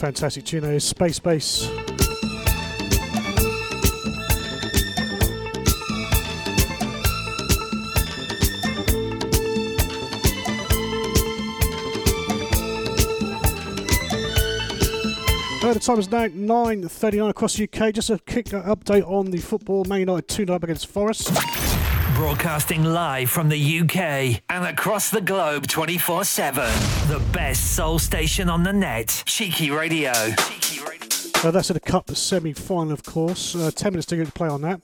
Fantastic tune is Space Bass. Uh, the time is now 9.39 across the UK. Just a quick update on the football. Man United 2 up against Forest. Broadcasting live from the UK and across the globe 24 7. The best soul station on the net. Cheeky Radio. Uh, that's in the Cup semi final, of course. Uh, 10 minutes to go to play on that.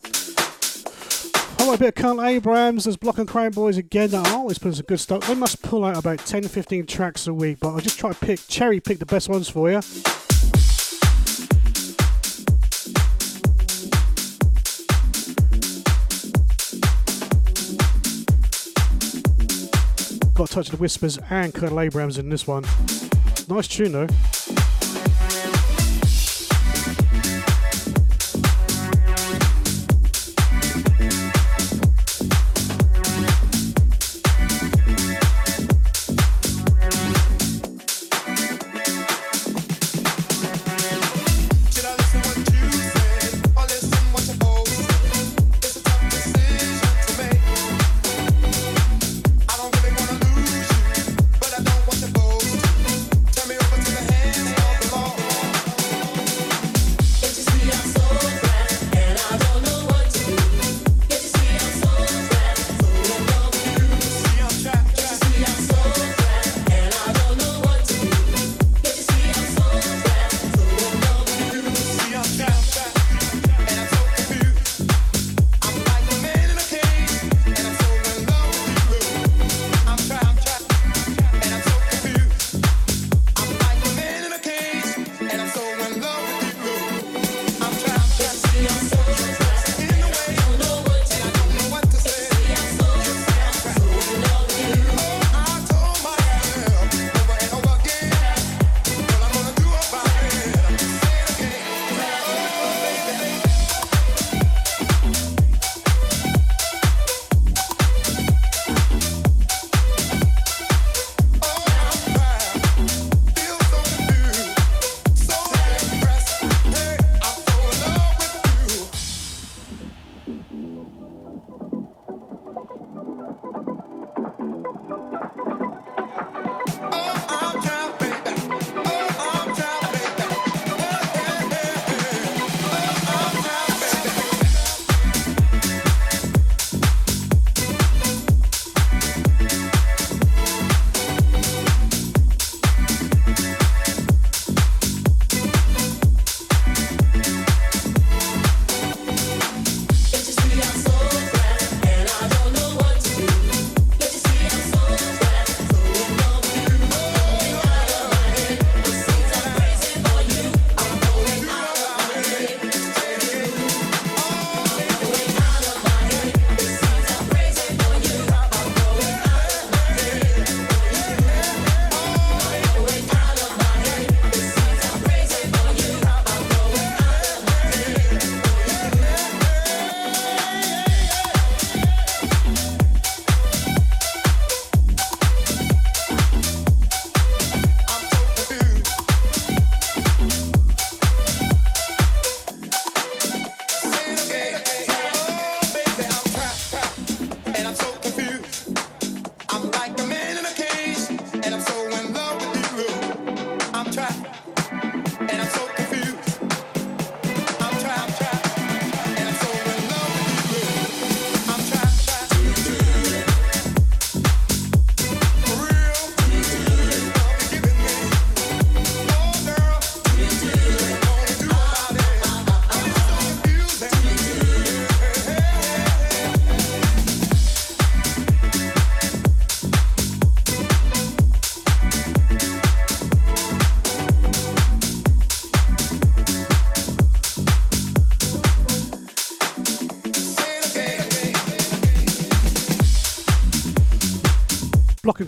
All right, a bit of Colonel Abrams. There's Block and Crown Boys again that always putting some good stuff. They must pull out about 10 15 tracks a week, but I'll just try to pick, cherry pick the best ones for you. Got a touch of the Whispers and Colonel Abrams in this one. Nice tune though.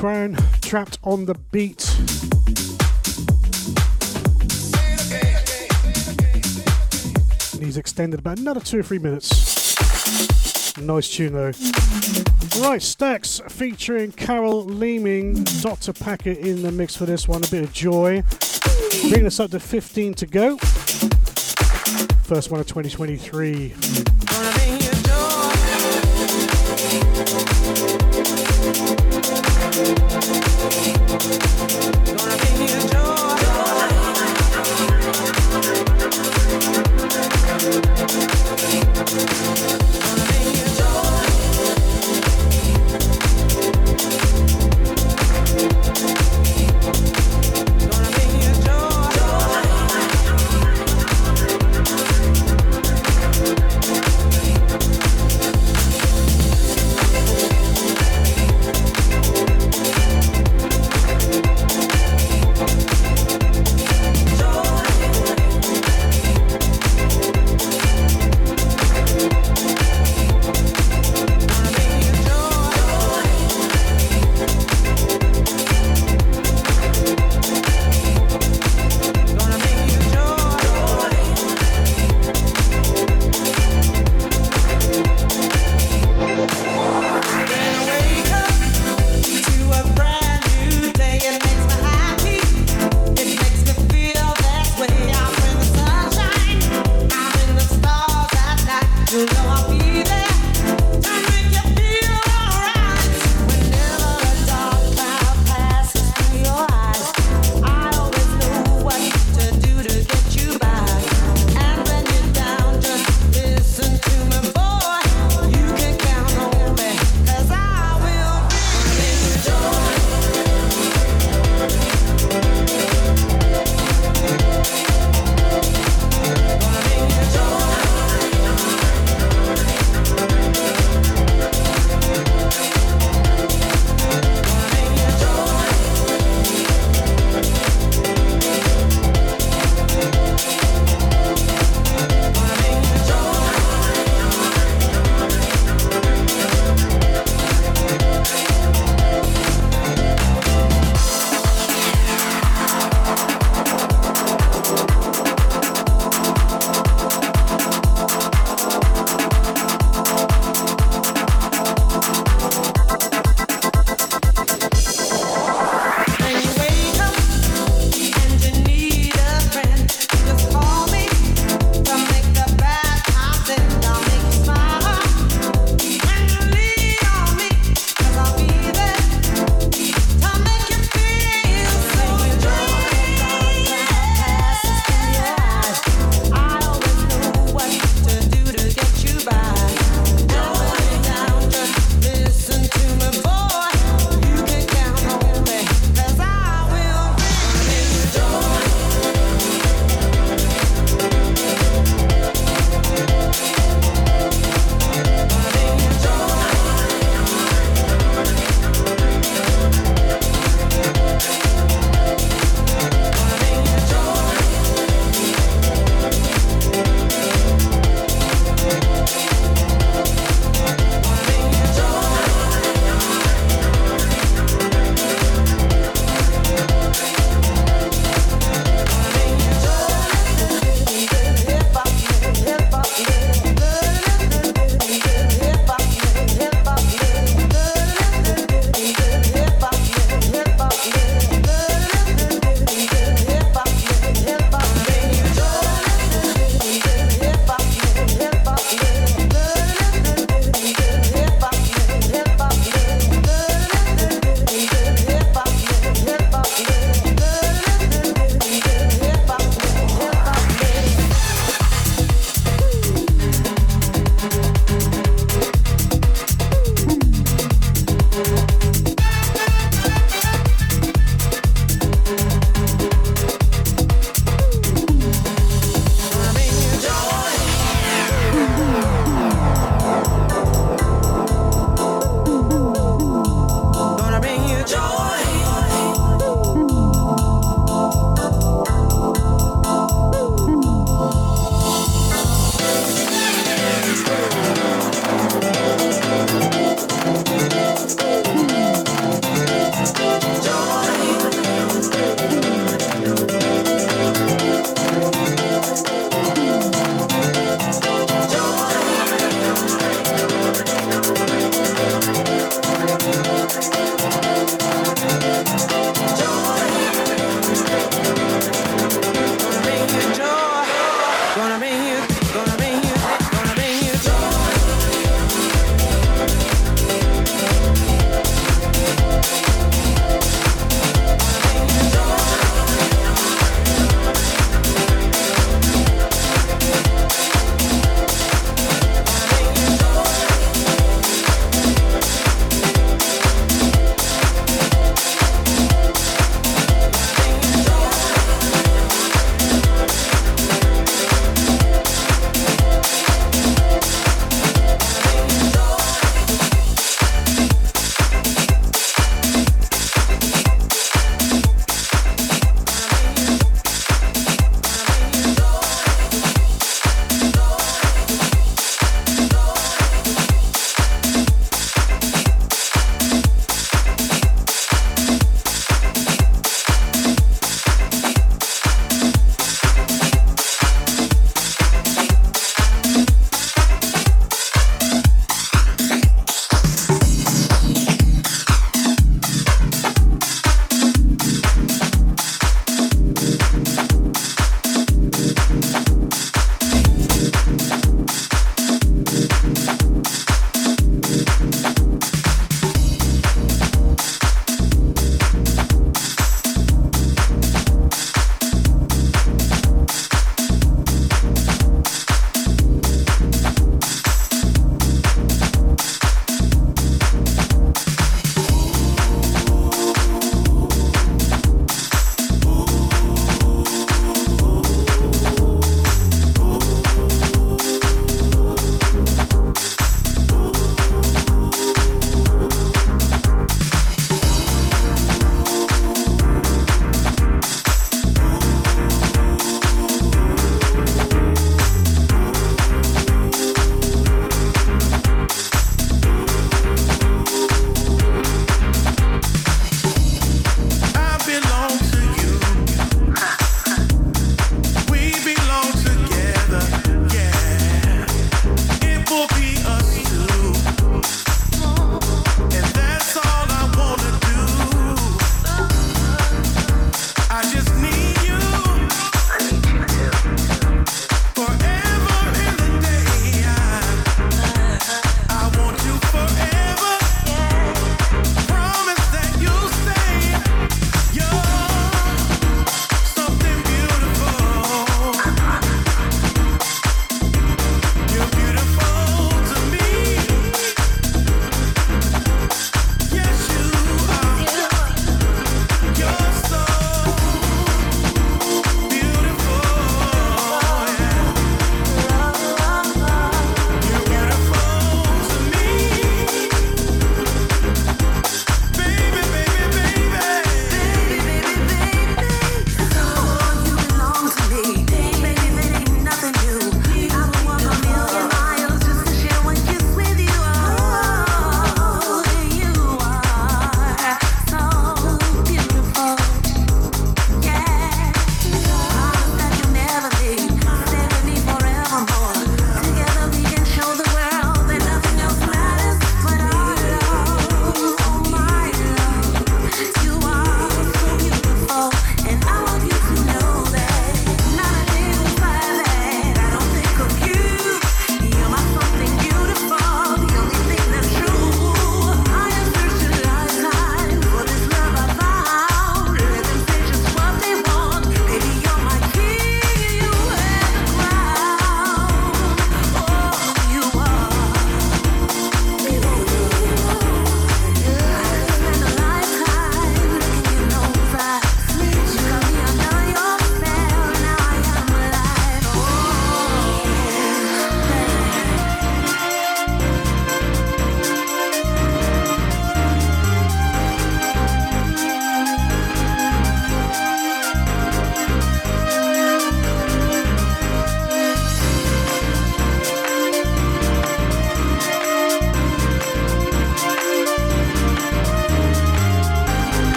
Crown, trapped on the beat. And he's extended about another two or three minutes. Nice tune though. Right, Staxx featuring Carol Leeming, Dr. Packer in the mix for this one. A bit of joy. Bringing us up to 15 to go. First one of 2023.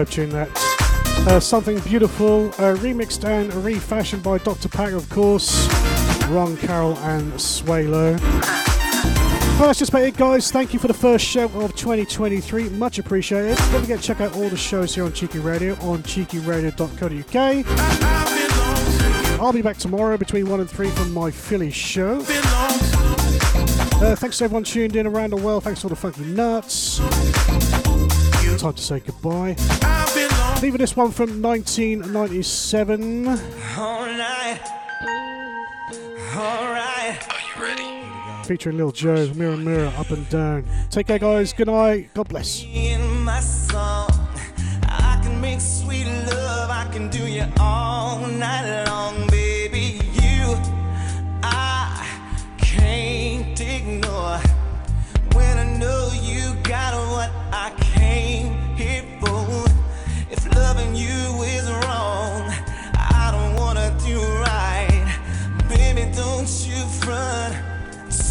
Superb tune that. Uh, Something Beautiful, uh, remixed and refashioned by Dr. Packer, of course. Ron Carroll and Swalo. Well, that's just about it, guys. Thank you for the first show of 2023. Much appreciated. Don't forget to check out all the shows here on Cheeky Radio on cheekyradio.co.uk. I'll be back tomorrow between 1 and 3 from my Philly show. Uh, thanks to everyone tuned in around the world. Thanks to all the funky nuts. Time to say goodbye. Leaving this one from 1997. All right. All right. Are you ready? Featuring Lil Joe, Mirror Mirror, Up and Down. Take care, guys. Good night. God bless. In my song, I can make sweet love. I can do you all night long, baby. You, I can't ignore when I know you got what I came front.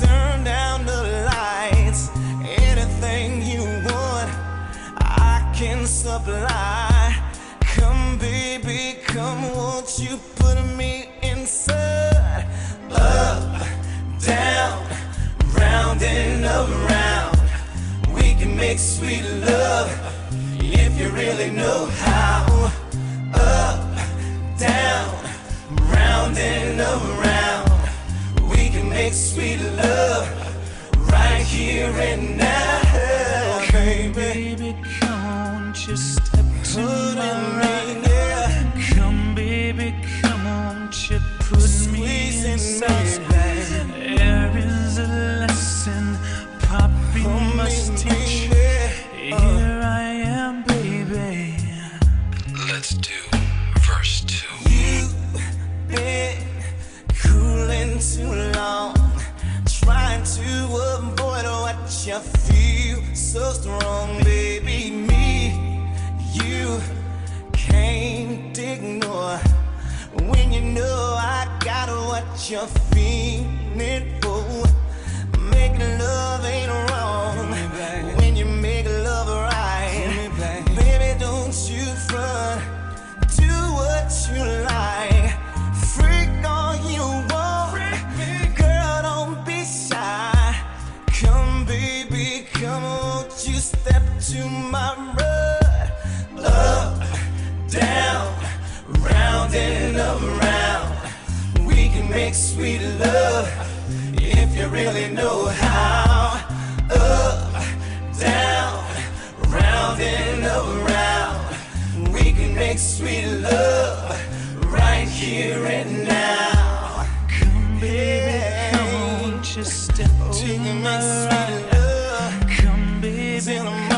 Turn down the lights. Anything you want, I can supply. Come, baby, come, won't you put me inside? Up, down, round and around. We can make sweet love if you really know how. Up, down, round and around. We can make sweet love right here and now, baby. Baby, come on, just step to my right. Yeah. Come, baby, come on, just put me inside. There is a lesson Poppy must teach. Here I am, baby. Let's do verse two. been cooling long, trying to avoid what you feel so strong, baby. Me, you can't ignore when you know I got what you're feeling for. Making love ain't wrong when you make love right, baby. Don't you front do what you like. And around. We can make sweet love if you really know how. Up, down, round and around. We can make sweet love right here and now. Come, baby, come on, just step to my right. Come, baby,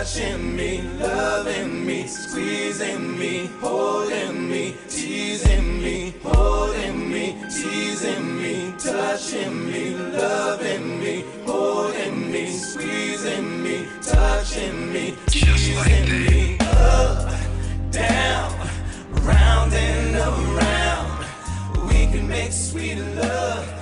touching me, loving me, squeezing me, holding me, teasing me, holding me, teasing me, touching me, loving me, holding me, squeezing me, touching me, teasing me, up, down, round and around. We can make sweet love